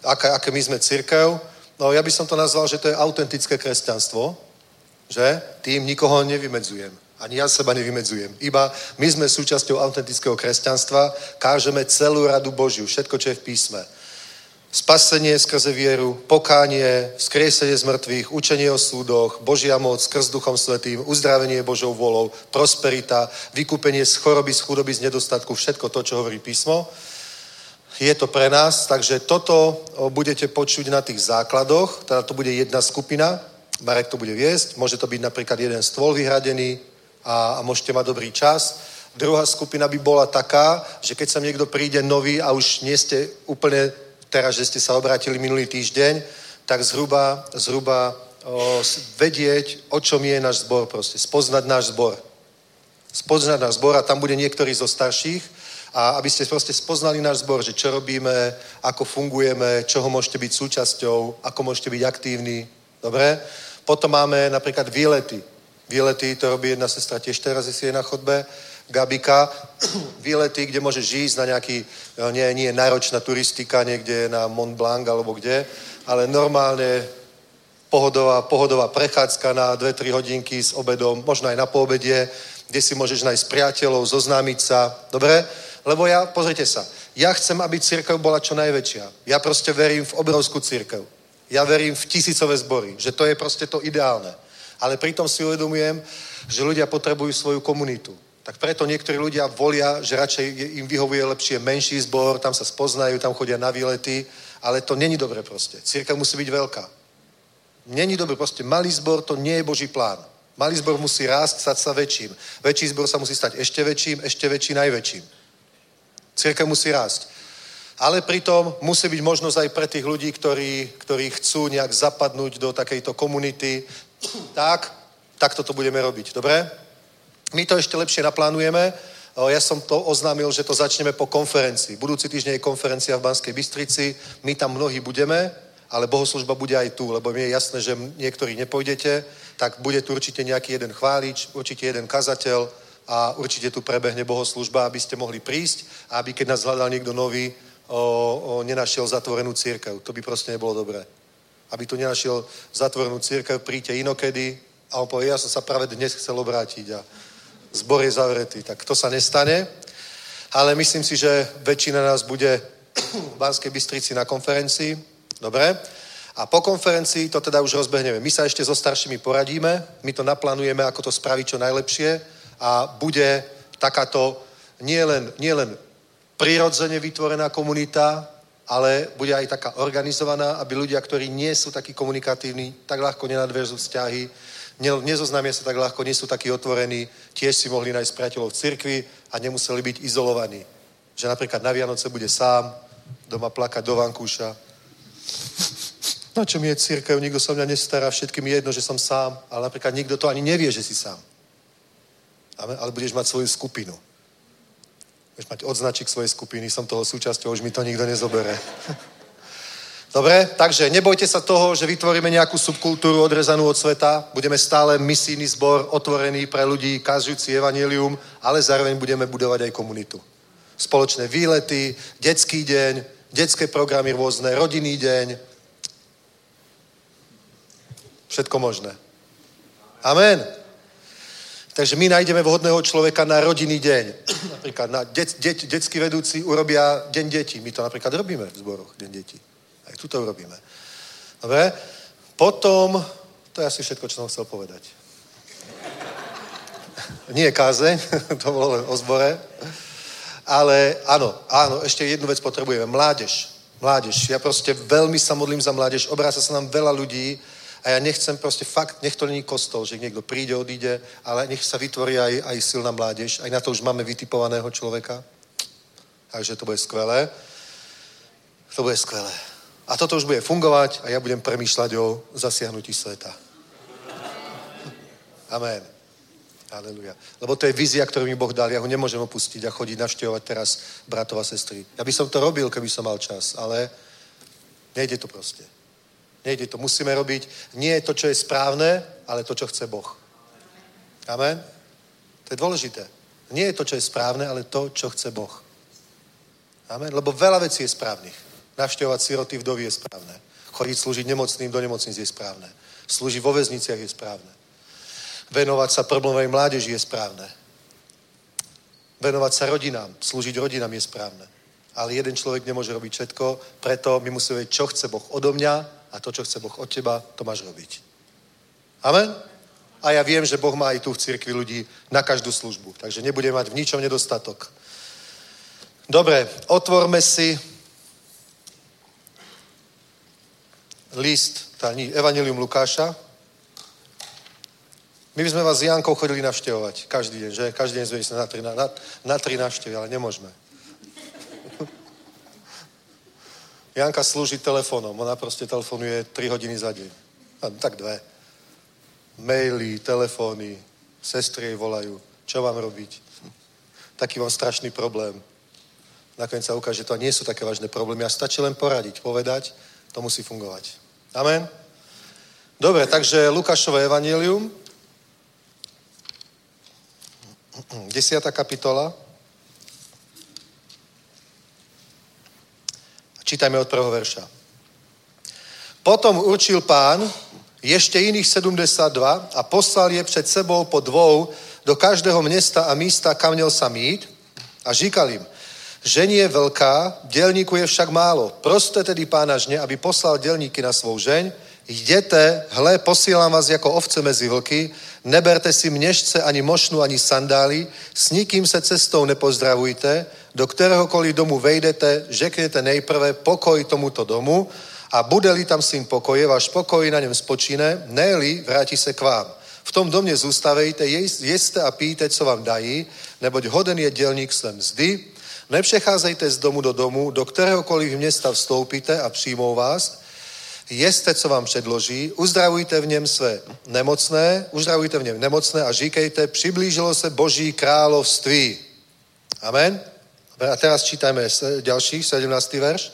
Aké, aké my sme církev? No ja by som to nazval, že to je autentické kresťanstvo, že tým nikoho nevymedzujem. Ani ja seba nevymedzujem. Iba my sme súčasťou autentického kresťanstva, kážeme celú radu Božiu, všetko, čo je v písme. Spasenie skrze vieru, pokánie, vzkriesenie z mŕtvych, učenie o súdoch, Božia moc skrz Duchom Svetým, uzdravenie Božou volou, prosperita, vykúpenie z choroby, z chudoby, z nedostatku, všetko to, čo hovorí písmo. Je to pre nás, takže toto budete počuť na tých základoch, teda to bude jedna skupina, Marek to bude viesť, môže to byť napríklad jeden stôl vyhradený a, a môžete mať dobrý čas. Druhá skupina by bola taká, že keď sem niekto príde nový a už nie ste úplne teraz, že ste sa obrátili minulý týždeň, tak zhruba, zhruba o, vedieť, o čom je náš zbor proste, spoznať náš zbor. Spoznať náš zbor a tam bude niektorý zo starších a aby ste proste spoznali náš zbor, že čo robíme, ako fungujeme, čoho môžete byť súčasťou, ako môžete byť aktívni. Dobre? Potom máme napríklad výlety. Výlety, to robí jedna sestra tiež teraz, jestli je na chodbe, Gabika. *clears throat* Výlety, kde môžeš ísť na nejaký, no, nie, nie náročná turistika niekde na Mont Blanc alebo kde, ale normálne pohodová, pohodová prechádzka na 2-3 hodinky s obedom, možno aj na poobedie, kde si môžeš nájsť priateľov, zoznámiť sa. Dobre? Lebo ja, pozrite sa, ja chcem, aby církev bola čo najväčšia. Ja proste verím v obrovskú církev. Ja verím v tisícové zbory, že to je proste to ideálne. Ale pritom si uvedomujem, že ľudia potrebujú svoju komunitu. Tak preto niektorí ľudia volia, že radšej im vyhovuje lepšie menší zbor, tam sa spoznajú, tam chodia na výlety, ale to není dobre proste. Církev musí byť veľká. Není dobrý, proste malý zbor, to nie je Boží plán. Malý zbor musí rásť, stať sa väčším. Väčší zbor sa musí stať ešte väčším, ešte väčší, najväčším. Církev musí rásť. Ale pritom musí byť možnosť aj pre tých ľudí, ktorí, ktorí chcú nejak zapadnúť do takejto komunity. *clears throat* Tak, takto to budeme robiť. Dobre? My to ešte lepšie naplánujeme. Ja som to oznámil, že to začneme po konferencii. Budúci týždeň je konferencia v Banskej Bystrici. My tam mnohí budeme, ale bohoslužba bude aj tu, lebo mi je jasné, že niektorí nepôjdete, tak bude tu určite nejaký jeden chválič, určite jeden kazateľ a určite tu prebehne bohoslužba, aby ste mohli prísť a aby keď nás hľadal niekto nový, o, o, nenašiel zatvorenú církev. To by proste nebolo dobré. Aby tu nenašiel zatvorenú církev, príďte inokedy a on povie, ja som sa práve dnes chcel obrátiť a zbor je zavretý. Tak to sa nestane. Ale myslím si, že väčšina nás bude v Banskej Bystrici na konferencii. Dobre? A po konferencii to teda už rozbehneme. My sa ešte so staršími poradíme, my to naplánujeme, ako to spraviť čo najlepšie a bude takáto nielen, nielen prirodzene vytvorená komunita, ale bude aj taká organizovaná, aby ľudia, ktorí nie sú takí komunikatívni, tak ľahko nenadverzú vzťahy, ne- nezoznámia sa tak ľahko, nie sú takí otvorení, tiež si mohli nájsť priateľov v cirkvi a nemuseli byť izolovaní. Že napríklad na Vianoce bude sám, doma plakať do vankúša. Na čo mi je církev, nikto sa mňa nestará, všetkým je jedno, že som sám, ale napríklad nikto to ani nevie, že si sám. Ale budeš mať svoju skupinu. Budeš mať odznačík svojej skupiny, som toho súčasťou, už mi to nikto nezobere. *laughs* Dobre, takže nebojte sa toho, že vytvoríme nejakú subkultúru odrezanú od sveta. Budeme stále misijný zbor, otvorený pre ľudí, kazujúci evanelium, ale zároveň budeme budovať aj komunitu. Spoločné výlety, detský deň, detské programy rôzne, rodinný deň. Všetko možné. Amen. Takže my nájdeme vhodného človeka na rodinný deň. Napríklad na det, det, detský vedúci urobia deň detí. My to napríklad robíme v zboroch, deň detí. Aj tu to urobíme. Dobre? Potom, to je asi všetko, čo som chcel povedať. Nie kázeň, *laughs* to bolo len o zbore. Ale áno, áno, ešte jednu vec potrebujeme. Mládež. Mládež. Ja proste veľmi sa modlím za mládež. Obráca sa nám veľa ľudí a ja nechcem proste fakt, nech to není kostol, že niekto príde, odíde, ale nech sa vytvorí aj, aj silná mládež. Aj na to už máme vytipovaného človeka. Takže to bude skvelé. To bude skvelé. A toto už bude fungovať a ja budem premýšľať o zasiahnutí sveta. Amen. Aleluja. Lebo to je vízia, ktorú mi Boh dal. Ja ho nemôžem opustiť a chodiť navštevovať teraz bratov a sestry. Ja by som to robil, keby som mal čas, ale nejde to proste. Nejde to. Musíme robiť nie to, čo je správne, ale to, čo chce Boh. Amen. To je dôležité. Nie je to, čo je správne, ale to, čo chce Boh. Amen. Lebo veľa vecí je správnych. Navštevovať siroty vdovy je správne. Chodiť slúžiť nemocným do nemocnic je správne. Slúžiť vo väzniciach je správne. Venovať sa problémovej mládeži je správne. Venovať sa rodinám, slúžiť rodinám je správne. Ale jeden človek nemôže robiť všetko, preto my musíme vedieť, čo chce Boh odo mňa a to, čo chce Boh od teba, to máš robiť. Amen? A ja viem, že Boh má aj tu v cirkvi ľudí na každú službu. Takže nebude mať v ničom nedostatok. Dobre, otvorme si list, tá Evangelium Lukáša. My by sme vás s Jankou chodili navštevovať každý deň, že? Každý deň sme na tri, na, na, na tri navštevy, ale nemôžeme. Janka slúži telefónom. Ona proste telefonuje 3 hodiny za deň. A, tak dve. Maily, telefóny, sestry jej volajú. Čo mám robiť? Taký mám strašný problém. Nakoniec sa ukáže, že to nie sú také vážne problémy. A stačí len poradiť, povedať, to musí fungovať. Amen? Dobre, takže Lukášové evanílium, 10. kapitola. Čítajme od prvého verša. Potom určil pán ešte iných 72 a poslal je před sebou po dvou do každého města a místa, kam měl sa mít. A říkal im, žení je veľká, dělníku je však málo. Proste tedy pána žne, aby poslal dělníky na svou žeň, Jděte, hle, posílám vás jako ovce mezi vlky, neberte si měšce ani mošnu, ani sandály, s nikým se cestou nepozdravujte, do kteréhokoliv domu vejdete, řekněte nejprve pokoj tomuto domu a bude-li tam syn pokoje, váš pokoj na něm spočíne, ne-li, vrátí se k vám. V tom domě zůstavejte, jeste a píte, co vám dají, neboť hoden je dělník své mzdy. Nepřecházejte z domu do domu, do kteréhokoliv města vstoupíte a přijmou vás, jeste, co vám předloží, uzdravujte v něm své nemocné, uzdravujte v něm nemocné a říkejte, přiblížilo se Boží království. Amen. A teraz čítajme ďalší, 17. verš.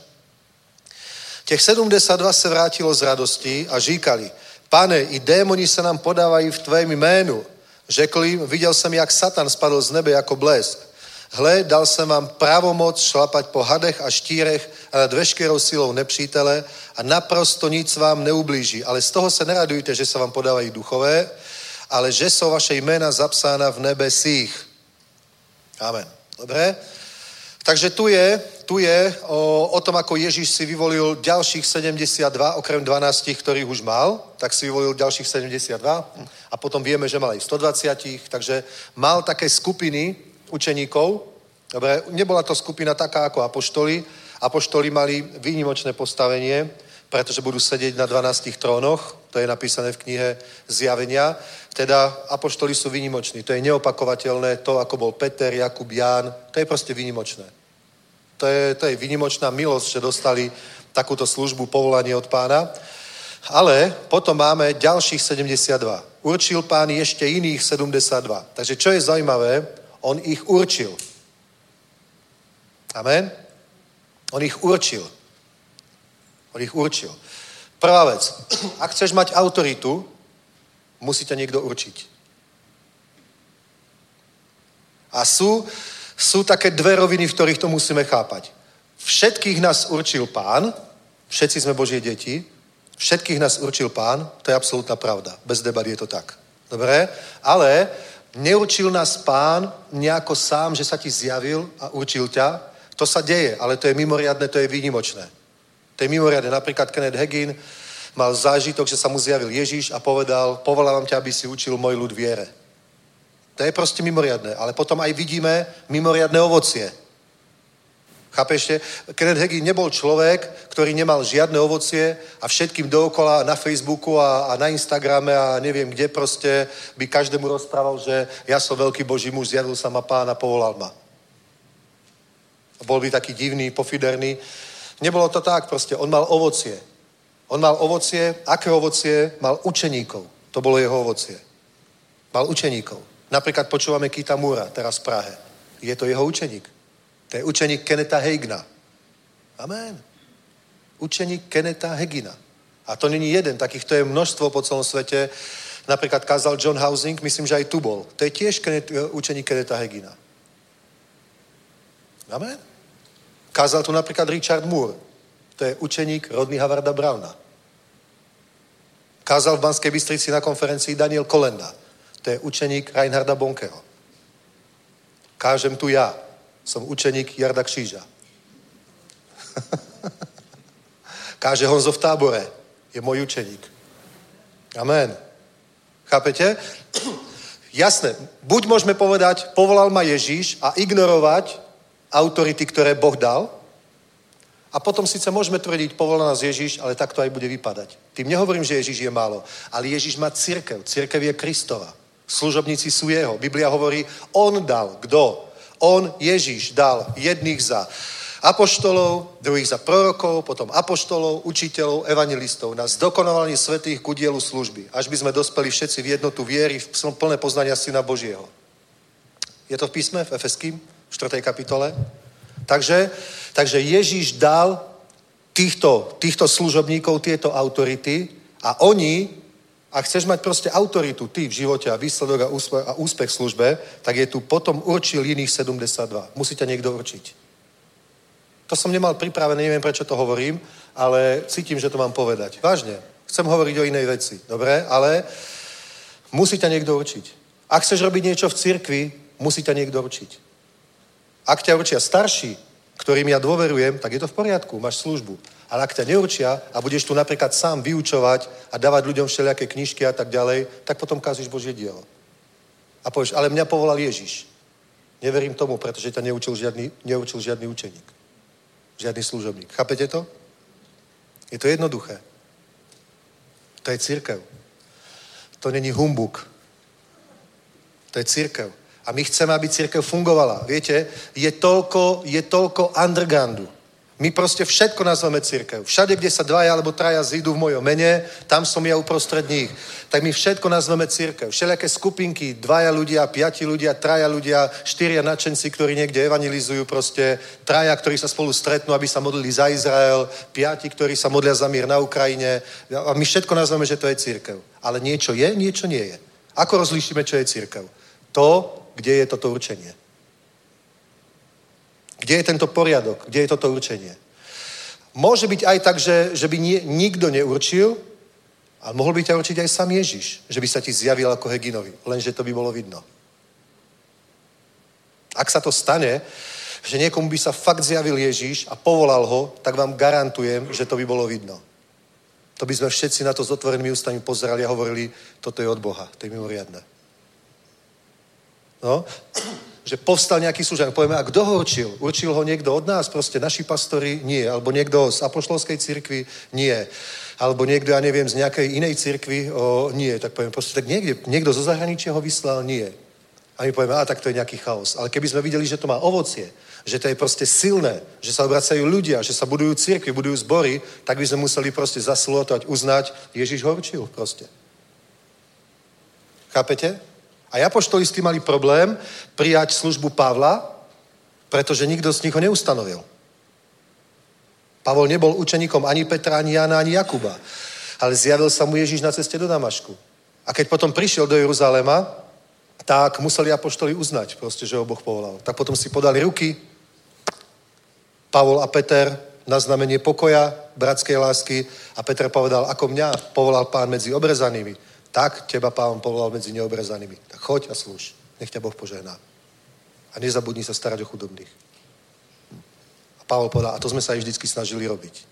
Těch 72 se vrátilo z radosti a říkali, pane, i démoni se nám podávají v tvém jménu. Řekl jim, viděl jsem, jak Satan spadl z nebe jako blesk. Hle, dal jsem vám právomoc šlapať po hadech a štírech a nad veškerou silou nepřítele a naprosto nic vám neublíží. Ale z toho se neradujte, že se vám podávají duchové, ale že jsou vaše jména zapsána v nebesích. Amen. Dobre? Takže tu je, tu je o, o tom, ako Ježíš si vyvolil ďalších 72, okrem 12, ktorých už mal, tak si vyvolil ďalších 72 a potom vieme, že mal aj 120, takže mal také skupiny učeníkov. Dobre, nebola to skupina taká ako apoštoli. Apoštoli mali výnimočné postavenie, pretože budú sedieť na 12 trónoch, to je napísané v knihe Zjavenia. Teda apoštoli sú výnimoční, to je neopakovateľné, to ako bol Peter, Jakub, Ján, to je proste výnimočné. To je, to je výnimočná milosť, že dostali takúto službu, povolanie od pána. Ale potom máme ďalších 72. Určil pán ešte iných 72. Takže čo je zaujímavé, on ich určil. Amen? On ich určil. On ich určil. Prvá vec. Ak chceš mať autoritu, musí ťa niekto určiť. A sú, sú také dve roviny, v ktorých to musíme chápať. Všetkých nás určil pán, všetci sme Božie deti, všetkých nás určil pán, to je absolútna pravda. Bez debat je to tak. Dobre? Ale Neurčil nás pán nejako sám, že sa ti zjavil a určil ťa. To sa deje, ale to je mimoriadne, to je výnimočné. To je mimoriadne. Napríklad Kenneth Hagin mal zážitok, že sa mu zjavil Ježíš a povedal, povolávam ťa, aby si učil môj ľud viere. To je proste mimoriadne. Ale potom aj vidíme mimoriadne ovocie. Chápeš? Kenneth Hagin nebol človek, ktorý nemal žiadne ovocie a všetkým dookola na Facebooku a, a na Instagrame a neviem kde proste by každému rozprával, že ja som veľký boží muž, zjavil sa ma pán a povolal ma. Bol by taký divný, pofiderný. Nebolo to tak, proste on mal ovocie. On mal ovocie, aké ovocie? Mal učeníkov. To bolo jeho ovocie. Mal učeníkov. Napríklad počúvame Kita Múra teraz v Prahe. Je to jeho učeník. To je učeník Keneta Heigna. Amen. Učeník Keneta Hegina. A to není jeden, takýchto je množstvo po celom svete. Napríklad kázal John Housing, myslím, že aj tu bol. To je tiež Kenneth, učeník Keneta Hegina. Amen. Kázal tu napríklad Richard Moore. To je učeník Rodney Havarda Browna. Kázal v Banskej Bystrici na konferencii Daniel Kolenda. To je učeník Reinharda Bonkeho. Kážem tu ja. Som učeník Jarda Kříža. *laughs* Káže Honzo v tábore. Je môj učeník. Amen. Chápete? *clears throat* Jasné. Buď môžeme povedať, povolal ma Ježíš a ignorovať autority, ktoré Boh dal. A potom síce môžeme tvrdiť, povolal nás Ježíš, ale tak to aj bude vypadať. Tým nehovorím, že Ježíš je málo, ale Ježíš má církev. Církev je Kristova. Služobníci sú jeho. Biblia hovorí, on dal. Kto? On, Ježíš, dal jedných za apoštolov, druhých za prorokov, potom apoštolov, učiteľov, evangelistov na zdokonalovanie svetých ku dielu služby, až by sme dospeli všetci v jednotu viery, v plné poznania Syna Božieho. Je to v písme v Efeským, v 4. kapitole? Takže, takže Ježíš dal týchto, týchto služobníkov, tieto autority a oni ak chceš mať proste autoritu ty v živote a výsledok a úspech, a úspech v službe, tak je tu potom určil iných 72. Musí ťa niekto určiť. To som nemal pripravené, neviem prečo to hovorím, ale cítim, že to mám povedať. Vážne. Chcem hovoriť o inej veci, dobre? Ale musí ťa niekto určiť. Ak chceš robiť niečo v cirkvi, musí ťa niekto určiť. Ak ťa určia starší, ktorým ja dôverujem, tak je to v poriadku, máš službu. Ale ak ťa neurčia a budeš tu napríklad sám vyučovať a dávať ľuďom všelijaké knižky a tak ďalej, tak potom kazíš Božie dielo. A povieš, ale mňa povolal Ježiš. Neverím tomu, pretože ťa neučil žiadny, neučil žiadny učeník. Žiadny služobník. Chápete to? Je to jednoduché. To je církev. To není humbuk. To je církev. A my chceme, aby církev fungovala. Viete, je toľko, je toľko undergroundu my proste všetko nazveme církev. Všade, kde sa dvaja alebo traja zídu v mojom mene, tam som ja uprostred nich. Tak my všetko nazveme církev. Všelijaké skupinky, dvaja ľudia, piati ľudia, traja ľudia, štyria nadšenci, ktorí niekde evangelizujú proste, traja, ktorí sa spolu stretnú, aby sa modlili za Izrael, piati, ktorí sa modlia za mír na Ukrajine. A my všetko nazveme, že to je církev. Ale niečo je, niečo nie je. Ako rozlíšime, čo je církev? To, kde je toto určenie. Kde je tento poriadok? Kde je toto určenie? Môže byť aj tak, že, že by nie, nikto neurčil, ale mohol by ťa určiť aj sám Ježiš, že by sa ti zjavil ako Heginovi, lenže to by bolo vidno. Ak sa to stane, že niekomu by sa fakt zjavil Ježiš a povolal ho, tak vám garantujem, že to by bolo vidno. To by sme všetci na to s otvorenými ústami pozerali a hovorili, toto je od Boha, to je mimoriadne. No, že povstal nejaký služák. Povieme, a kto ho určil? Určil ho niekto od nás? Proste naši pastori? Nie. Alebo niekto z apoštolskej cirkvi? Nie. Alebo niekto, ja neviem, z nejakej inej cirkvi? O, nie. Tak poviem, proste tak niekde, niekto zo zahraničia ho vyslal? Nie. A my povieme, a tak to je nejaký chaos. Ale keby sme videli, že to má ovocie, že to je proste silné, že sa obracajú ľudia, že sa budujú cirkvi, budujú zbory, tak by sme museli proste zaslotovať, uznať, Ježiš ho určil proste. Chápete? A apoštoli s tým mali problém prijať službu Pavla, pretože nikto z nich ho neustanovil. Pavol nebol učeníkom ani Petra, ani Jana, ani Jakuba. Ale zjavil sa mu Ježíš na ceste do Damašku. A keď potom prišiel do Jeruzalema, tak museli apoštoli uznať proste, že ho Boh povolal. Tak potom si podali ruky, Pavol a Peter na znamenie pokoja, bratskej lásky a Peter povedal, ako mňa povolal pán medzi obrezanými tak teba pán povolal medzi neobrezanými. Tak choď a slúž. Nech ťa Boh požehná. A nezabudni sa starať o chudobných. A Pavol povedal, a to sme sa aj vždycky snažili robiť.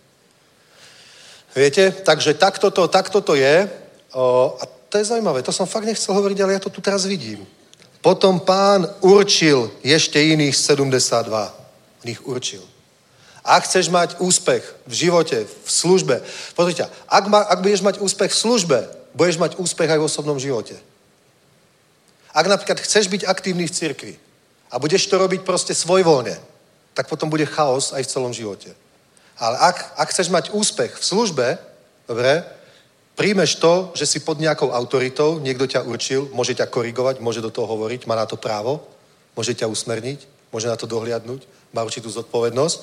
Viete, takže takto to, takto to je. O, a to je zaujímavé, to som fakt nechcel hovoriť, ale ja to tu teraz vidím. Potom pán určil ešte iných 72. On ich určil. Ak chceš mať úspech v živote, v službe, pozrite, ak, ma, ak budeš mať úspech v službe, budeš mať úspech aj v osobnom živote. Ak napríklad chceš byť aktívny v cirkvi a budeš to robiť proste svojvoľne, tak potom bude chaos aj v celom živote. Ale ak, ak chceš mať úspech v službe, dobre, príjmeš to, že si pod nejakou autoritou, niekto ťa určil, môže ťa korigovať, môže do toho hovoriť, má na to právo, môže ťa usmerniť, môže na to dohliadnúť, má určitú zodpovednosť,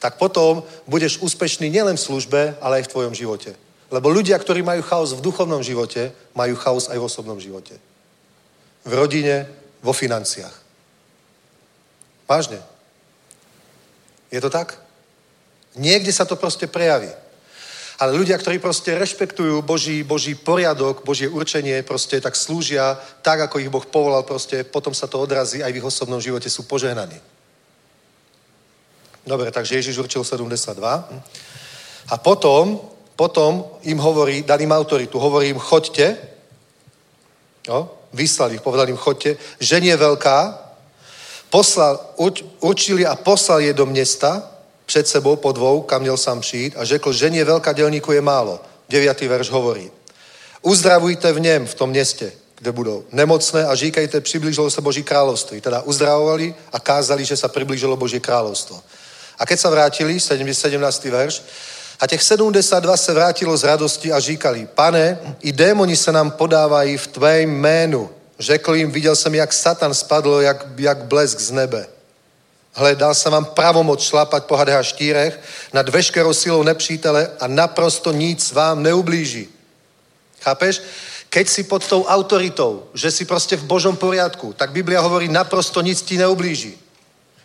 tak potom budeš úspešný nielen v službe, ale aj v tvojom živote. Lebo ľudia, ktorí majú chaos v duchovnom živote, majú chaos aj v osobnom živote. V rodine, vo financiách. Vážne. Je to tak? Niekde sa to proste prejaví. Ale ľudia, ktorí proste rešpektujú Boží, Boží poriadok, Božie určenie, proste tak slúžia tak, ako ich Boh povolal, proste potom sa to odrazí aj v ich osobnom živote, sú požehnaní. Dobre, takže Ježiš určil 72. A potom, potom im hovorí, dal im autoritu, hovorí im, choďte, jo, vyslal ich, povedal im, choďte, žen je veľká, poslal, určili a poslal je do města, před sebou po dvou, kam měl sám přijít a řekl, žen je veľká, dělníku je málo. 9. verš hovorí. Uzdravujte v něm, v tom městě, kde budou nemocné a říkajte, přiblížilo se Boží kráľovství. Teda uzdravovali a kázali, že sa priblížilo Boží kráľovstvo. A keď sa vrátili, 17. verš, a těch 72 se vrátilo z radosti a říkali, pane, i démoni se nám podávají v tvém jménu. Řekl jim, viděl jsem, jak Satan spadl, jak, jak blesk z nebe. Hle, dal jsem vám pravomoc šlapat po hadech a štírech nad veškerou silou nepřítele a naprosto nic vám neublíží. Chápeš? Keď si pod tou autoritou, že si proste v Božom poriadku, tak Biblia hovorí, naprosto nic ti neublíži.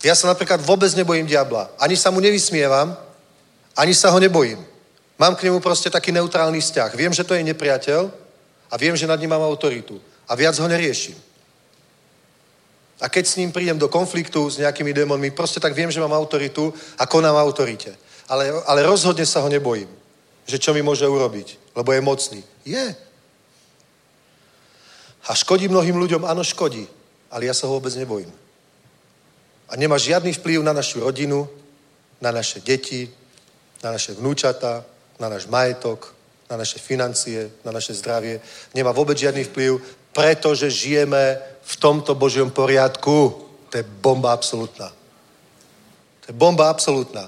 Ja sa napríklad vôbec nebojím diabla. Ani sa mu nevysmievam, ani sa ho nebojím. Mám k nemu proste taký neutrálny vzťah. Viem, že to je nepriateľ a viem, že nad ním mám autoritu. A viac ho neriešim. A keď s ním prídem do konfliktu s nejakými démonmi, proste tak viem, že mám autoritu a konám autorite. Ale, ale rozhodne sa ho nebojím. Že čo mi môže urobiť, lebo je mocný. Je. A škodí mnohým ľuďom? Áno, škodí. Ale ja sa ho vôbec nebojím. A nemá žiadny vplyv na našu rodinu, na naše deti, na naše vnúčata, na náš majetok, na naše financie, na naše zdravie. Nemá vôbec žiadny vplyv, pretože žijeme v tomto Božiom poriadku. To je bomba absolútna. To je bomba absolútna.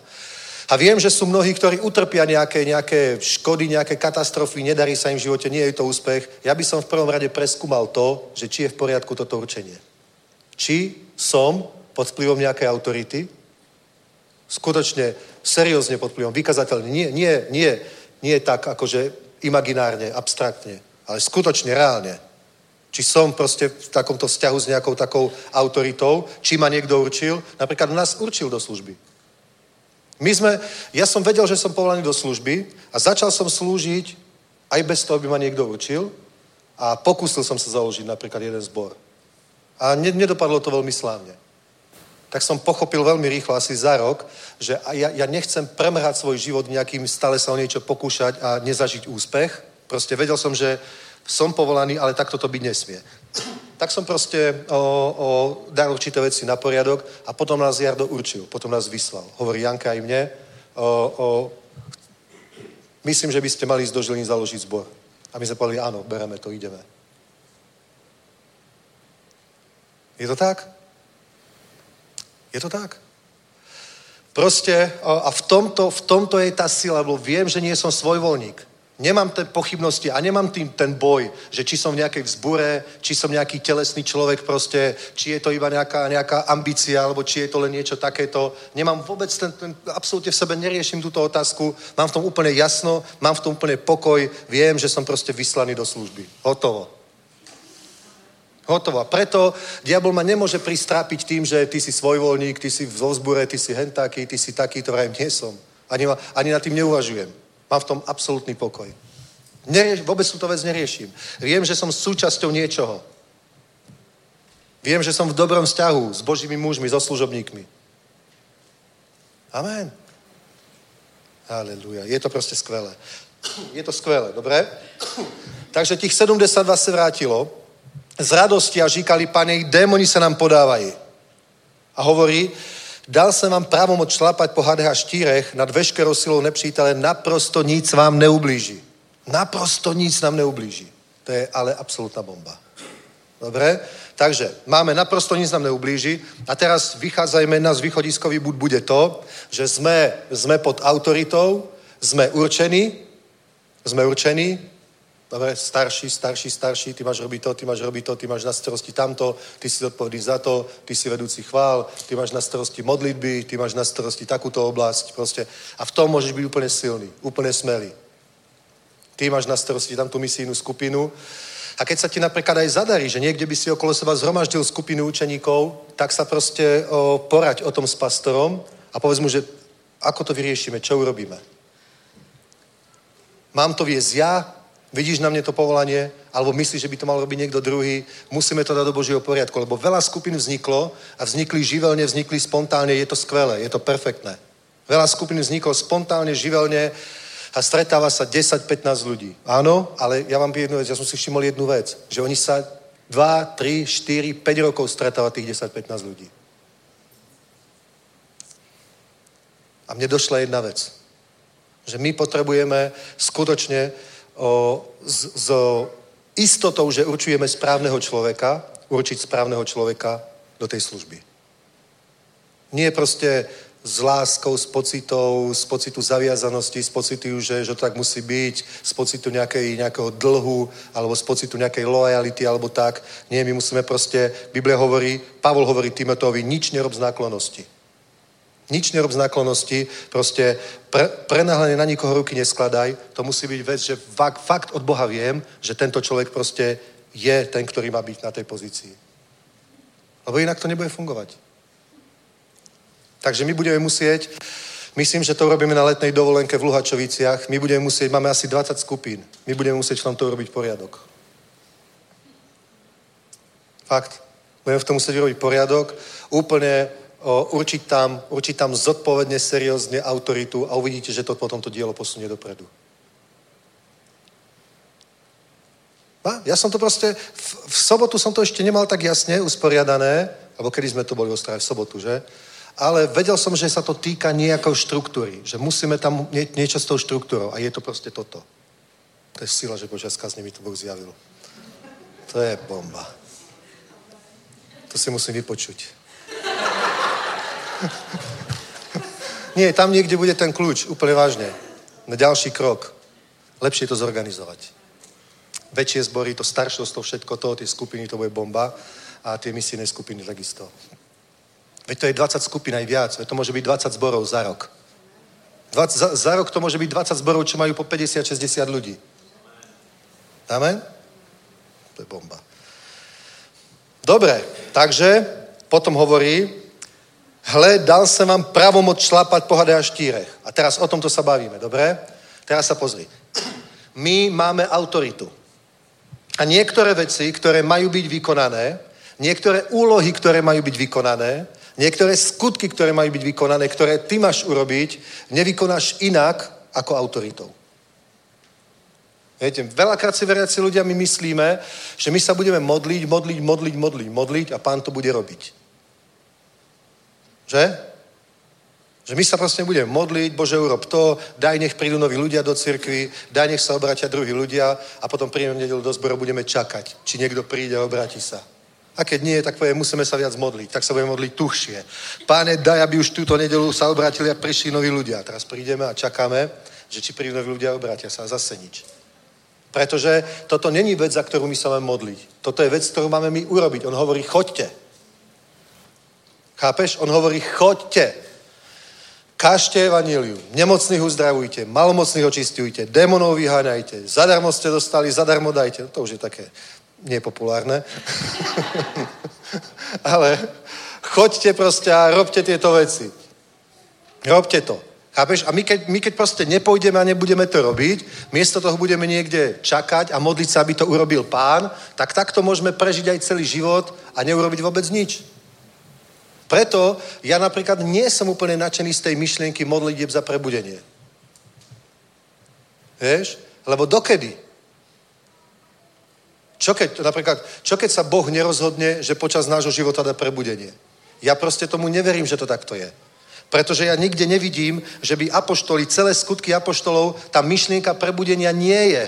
A viem, že sú mnohí, ktorí utrpia nejaké, nejaké škody, nejaké katastrofy, nedarí sa im v živote, nie je to úspech. Ja by som v prvom rade preskúmal to, že či je v poriadku toto určenie. Či som pod vplyvom nejakej autority, skutočne seriózne pod vplyvom, vykazateľne, nie, nie, nie, nie tak akože imaginárne, abstraktne, ale skutočne, reálne. Či som proste v takomto vzťahu s nejakou takou autoritou, či ma niekto určil, napríklad nás určil do služby. My sme, ja som vedel, že som povolaný do služby a začal som slúžiť aj bez toho, aby ma niekto učil a pokúsil som sa založiť napríklad jeden zbor. A nedopadlo to veľmi slávne. Tak som pochopil veľmi rýchlo, asi za rok, že ja, ja nechcem premrhať svoj život nejakým stále sa o niečo pokúšať a nezažiť úspech. Proste vedel som, že som povolaný, ale takto to byť nesmie. Tak som proste o, o, dal určité veci na poriadok a potom nás Jardo určil, potom nás vyslal. Hovorí Janka aj mne, o, o, myslím, že by ste mali ísť do Žiliny založiť zbor. A my sme povedali, áno, bereme to, ideme. Je to tak? Je to tak? Proste, a v tomto, v tomto je tá sila, lebo viem, že nie som svojvoľník. Nemám ten pochybnosti a nemám tým ten boj, že či som v nejakej vzbure, či som nejaký telesný človek proste, či je to iba nejaká, nejaká ambícia, alebo či je to len niečo takéto. Nemám vôbec ten, ten, absolútne v sebe neriešim túto otázku, mám v tom úplne jasno, mám v tom úplne pokoj, viem, že som proste vyslaný do služby. Hotovo. Hotovo. A preto diabol ma nemôže pristrápiť tým, že ty si svojvoľník, ty si vo vzbure, ty si hentaký, ty si taký, to vrajím, nie som. Ani, ma, ani nad tým neuvažujem. Mám v tom absolútny pokoj. Nerieš, vôbec túto vec neriešim. Viem, že som súčasťou niečoho. Viem, že som v dobrom vzťahu s Božími mužmi, so služobníkmi. Amen. Aleluja. Je to proste skvelé. Je to skvelé, dobre? Takže tých 72 se vrátilo z radosti a říkali, pane, démoni sa nám podávají. A hovorí, dal jsem vám právomoc šlapať po hadech a štírech nad veškerou silou nepřítele, naprosto nic vám neublíží. Naprosto nic nám neublíží. To je ale absolútna bomba. Dobre? Takže máme naprosto nic nám neublíži a teraz vychádzajme, náš východiskový bud bude to, že sme, sme pod autoritou, sme určení, sme určení, dobre, starší, starší, starší, ty máš robiť to, ty máš robiť to, ty máš na starosti tamto, ty si zodpovedný za to, ty si vedúci chvál, ty máš na starosti modlitby, ty máš na starosti takúto oblasť, proste. A v tom môžeš byť úplne silný, úplne smelý. Ty máš na starosti tam tú misijnú skupinu. A keď sa ti napríklad aj zadarí, že niekde by si okolo seba zhromaždil skupinu učeníkov, tak sa proste o, porať o tom s pastorom a povedz mu, že ako to vyriešime, čo urobíme. Mám to viesť ja, vidíš na mne to povolanie, alebo myslíš, že by to mal robiť niekto druhý, musíme to dať do Božieho poriadku, lebo veľa skupín vzniklo a vznikli živelne, vznikli spontánne, je to skvelé, je to perfektné. Veľa skupín vzniklo spontánne, živelne, a stretáva sa 10-15 ľudí. Áno, ale ja vám jednu vec, ja som si všimol jednu vec, že oni sa 2, 3, 4, 5 rokov stretáva tých 10-15 ľudí. A mne došla jedna vec, že my potrebujeme skutočne s, s istotou, že určujeme správneho človeka, určiť správneho človeka do tej služby. Nie proste s láskou, s pocitou, z pocitu zaviazanosti, z pocitu, že, že to tak musí byť, z pocitu nejakej, nejakého dlhu, alebo z pocitu nejakej lojality, alebo tak. Nie, my musíme proste, Biblia hovorí, Pavol hovorí Timotovi, nič nerob z náklonosti. Nič nerob z náklonosti, proste pre, prenáhlene na nikoho ruky neskladaj. To musí byť vec, že fakt, fakt od Boha viem, že tento človek proste je ten, ktorý má byť na tej pozícii. Lebo inak to nebude fungovať. Takže my budeme musieť, myslím, že to urobíme na letnej dovolenke v Luhačoviciach, my budeme musieť, máme asi 20 skupín, my budeme musieť v tomto urobiť poriadok. Fakt. Budeme v tom musieť urobiť poriadok, úplne určiť, tam, určiť tam zodpovedne, seriózne autoritu a uvidíte, že to potom to dielo posunie dopredu. A? Ja som to proste, v, v sobotu som to ešte nemal tak jasne usporiadané, alebo kedy sme to boli v v sobotu, že? ale vedel som, že sa to týka nejakou štruktúry, že musíme tam nie, niečo s tou štruktúrou a je to proste toto. To je sila, že Božia skazne mi to Boh zjavil. To je bomba. To si musím vypočuť. *laughs* Nie, tam niekde bude ten kľúč, úplne vážne. Na ďalší krok. Lepšie to zorganizovať. Väčšie zbory, to staršovstvo, všetko to, tie skupiny, to bude bomba a tie misijné skupiny takisto. Veď to je 20 skupín aj viac. Veď to môže byť 20 zborov za rok. 20, za, za rok to môže byť 20 zborov, čo majú po 50-60 ľudí. Amen? To je bomba. Dobre, takže potom hovorí, hle, dal som vám pravomoc šlapať po a štírech. A teraz o tomto sa bavíme, dobre? Teraz sa pozri. My máme autoritu. A niektoré veci, ktoré majú byť vykonané, niektoré úlohy, ktoré majú byť vykonané, Niektoré skutky, ktoré majú byť vykonané, ktoré ty máš urobiť, nevykonáš inak ako autoritou. Viete, veľakrát si veriaci ľudia my myslíme, že my sa budeme modliť, modliť, modliť, modliť, modliť a pán to bude robiť. Že? Že my sa proste budeme modliť, Bože, urob to, daj, nech prídu noví ľudia do cirkvi, daj, nech sa obratia druhí ľudia a potom príjemne nedelu do zboru budeme čakať, či niekto príde a obráti sa. A keď nie, tak povie, musíme sa viac modliť. Tak sa budeme modliť tuhšie. Páne, daj, aby už túto nedelu sa obrátili a prišli noví ľudia. Teraz prídeme a čakáme, že či prídu noví ľudia a obrátia sa a zase nič. Pretože toto není vec, za ktorú my sa máme modliť. Toto je vec, ktorú máme my urobiť. On hovorí, choďte. Chápeš? On hovorí, choďte. Kážte evaníliu, nemocných uzdravujte, malomocných očistujte, démonov vyháňajte, zadarmo ste dostali, zadarmo dajte. To už je také nie populárne. *laughs* Ale choďte proste a robte tieto veci. Robte to. Chápeš? A my keď, my keď proste nepôjdeme a nebudeme to robiť, miesto toho budeme niekde čakať a modliť sa, aby to urobil pán, tak takto môžeme prežiť aj celý život a neurobiť vôbec nič. Preto ja napríklad nie som úplne nadšený z tej myšlienky modlitieb za prebudenie. Vieš? Lebo dokedy? Čo keď, napríklad, čo keď sa Boh nerozhodne, že počas nášho života dá prebudenie? Ja proste tomu neverím, že to takto je. Pretože ja nikde nevidím, že by apoštoli, celé skutky apoštolov, tá myšlienka prebudenia nie je.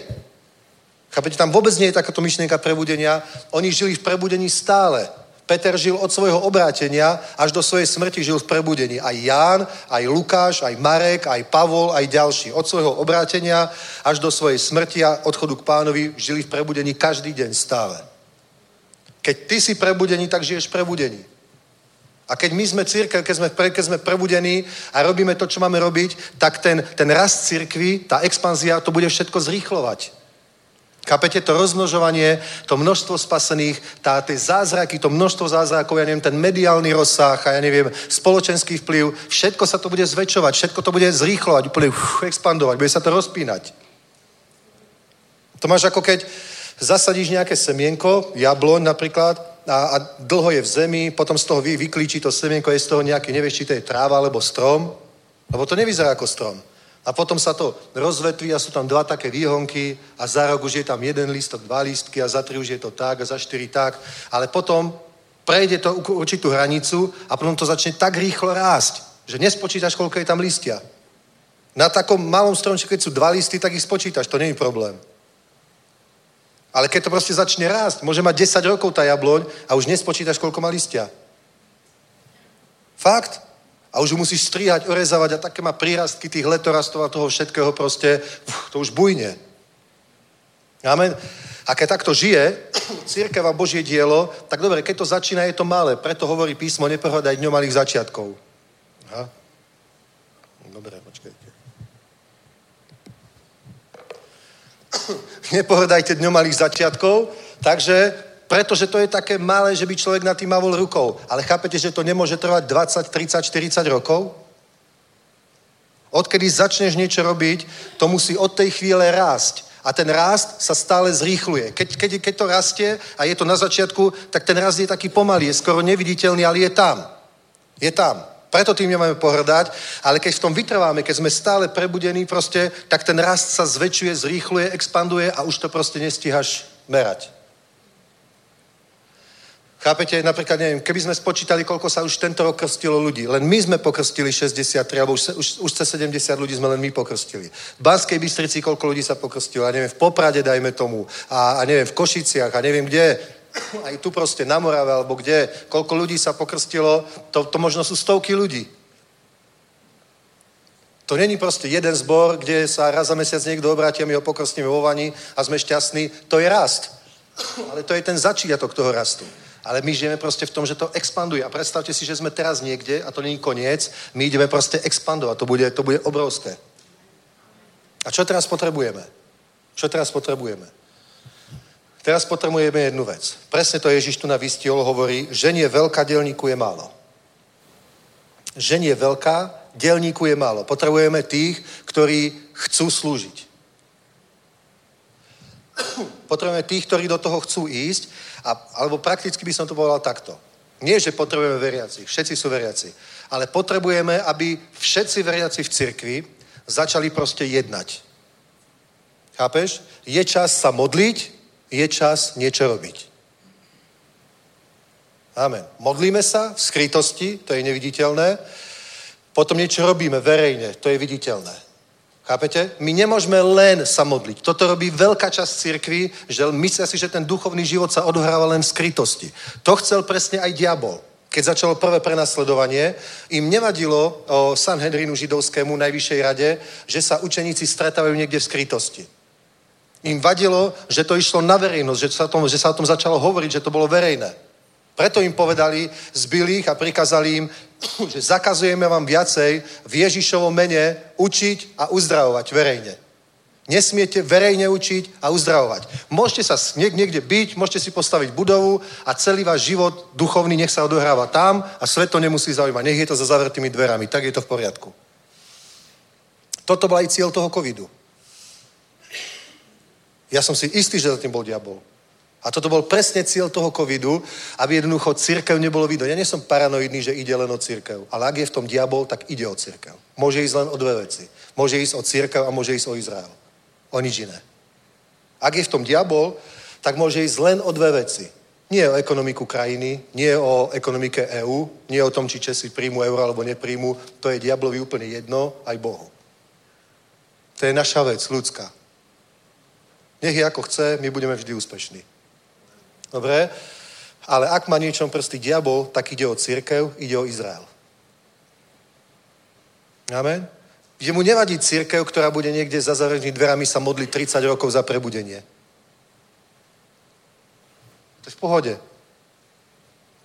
Chápete, tam vôbec nie je takáto myšlienka prebudenia. Oni žili v prebudení stále. Peter žil od svojho obrátenia až do svojej smrti žil v prebudení. Aj Ján, aj Lukáš, aj Marek, aj Pavol, aj ďalší. Od svojho obrátenia až do svojej smrti a odchodu k pánovi žili v prebudení každý deň stále. Keď ty si prebudený, tak žiješ prebudení. A keď my sme církev, keď sme, keď sme prebudení a robíme to, čo máme robiť, tak ten, ten rast církvy, tá expanzia, to bude všetko zrýchlovať. Chápete to rozmnožovanie, to množstvo spasených, tá, tie zázraky, to množstvo zázrakov, ja neviem, ten mediálny rozsah a ja neviem, spoločenský vplyv, všetko sa to bude zväčšovať, všetko to bude zrýchlovať, úplne uf, expandovať, bude sa to rozpínať. To máš ako keď zasadíš nejaké semienko, jabloň napríklad, a, a dlho je v zemi, potom z toho vy, vyklíči to semienko, je z toho nejaký, nevieš, či to je tráva alebo strom, lebo to nevyzerá ako strom. A potom sa to rozvetví a sú tam dva také výhonky a za rok už je tam jeden lístok, dva lístky a za tri už je to tak a za štyri tak. Ale potom prejde to určitú hranicu a potom to začne tak rýchlo rásť, že nespočítaš, koľko je tam listia. Na takom malom stromčeku, keď sú dva listy, tak ich spočítaš, to nie je problém. Ale keď to proste začne rásť, môže mať 10 rokov tá jabloň a už nespočítaš, koľko má listia. Fakt. A už ju musíš strihať, orezávať a také má prírastky tých letorastov a toho všetkého proste, uf, to už bujne. Amen. A keď takto žije *coughs* církev a Božie dielo, tak dobre, keď to začína, je to malé. Preto hovorí písmo, nepohľadaj dňom malých začiatkov. Aha. Dobre, počkajte. *coughs* Nepohľadajte dňom malých začiatkov, takže pretože to je také malé, že by človek na tým mavol rukou. Ale chápete, že to nemôže trvať 20, 30, 40 rokov? Odkedy začneš niečo robiť, to musí od tej chvíle rásť. A ten rást sa stále zrýchluje. Keď, keď, keď to rastie a je to na začiatku, tak ten rast je taký pomalý, je skoro neviditeľný, ale je tam. Je tam. Preto tým nemáme pohrdať, ale keď v tom vytrváme, keď sme stále prebudení proste, tak ten rast sa zväčšuje, zrýchluje, expanduje a už to proste nestíhaš merať. Chápete, napríklad, neviem, keby sme spočítali, koľko sa už tento rok krstilo ľudí. Len my sme pokrstili 63, alebo už, už, už cez 70 ľudí sme len my pokrstili. V Banskej Bystrici koľko ľudí sa pokrstilo, a neviem, v Poprade dajme tomu, a, a neviem, v Košiciach, a neviem kde, aj tu proste na Morave, alebo kde, koľko ľudí sa pokrstilo, to, to možno sú stovky ľudí. To není proste jeden zbor, kde sa raz za mesiac niekto obráti a my ho pokrstíme vo vani a sme šťastní. To je rast. Ale to je ten začiatok toho rastu. Ale my žijeme proste v tom, že to expanduje. A predstavte si, že sme teraz niekde, a to není koniec, my ideme proste expandovať. To bude, to bude obrovské. A čo teraz potrebujeme? Čo teraz potrebujeme? Teraz potrebujeme jednu vec. Presne to Ježiš tu na vystiol hovorí, že nie veľká, delníku je málo. Žen je veľká, delníku je málo. Potrebujeme tých, ktorí chcú slúžiť. Potrebujeme tých, ktorí do toho chcú ísť, a, alebo prakticky by som to povedal takto. Nie, že potrebujeme veriaci, všetci sú veriaci, ale potrebujeme, aby všetci veriaci v cirkvi začali proste jednať. Chápeš? Je čas sa modliť, je čas niečo robiť. Amen. Modlíme sa v skrytosti, to je neviditeľné. Potom niečo robíme verejne, to je viditeľné. Chápete? My nemôžeme len sa modliť. Toto robí veľká časť cirkvi, že myslia si, že ten duchovný život sa odohráva len v skrytosti. To chcel presne aj diabol. Keď začalo prvé prenasledovanie, im nevadilo o Sanhedrinu židovskému najvyššej rade, že sa učeníci stretávajú niekde v skrytosti. Im vadilo, že to išlo na verejnosť, že sa, tom, že sa o tom začalo hovoriť, že to bolo verejné. Preto im povedali, zbyli ich a prikázali im, *coughs* že zakazujeme vám viacej v Ježišovom mene učiť a uzdravovať verejne. Nesmiete verejne učiť a uzdravovať. Môžete sa niekde byť, môžete si postaviť budovu a celý váš život duchovný nech sa odohráva tam a svet to nemusí zaujímať. Nech je to za zavretými dverami. Tak je to v poriadku. Toto bol aj cieľ toho covidu. Ja som si istý, že za tým bol diabol. A toto bol presne cieľ toho covidu, aby jednoducho církev nebolo vidno. Ja nie som paranoidný, že ide len o církev, ale ak je v tom diabol, tak ide o církev. Môže ísť len o dve veci. Môže ísť o církev a môže ísť o Izrael. O nič iné. Ak je v tom diabol, tak môže ísť len o dve veci. Nie o ekonomiku krajiny, nie o ekonomike EÚ, nie o tom, či Česi príjmu euro alebo nepríjmu. To je diablovi úplne jedno, aj Bohu. To je naša vec, ľudská. Nech je ako chce, my budeme vždy úspešní. Dobre? Ale ak má niečom prsty diabol, tak ide o církev, ide o Izrael. Amen? Že mu nevadí církev, ktorá bude niekde za zavretými dverami sa modliť 30 rokov za prebudenie. To je v pohode.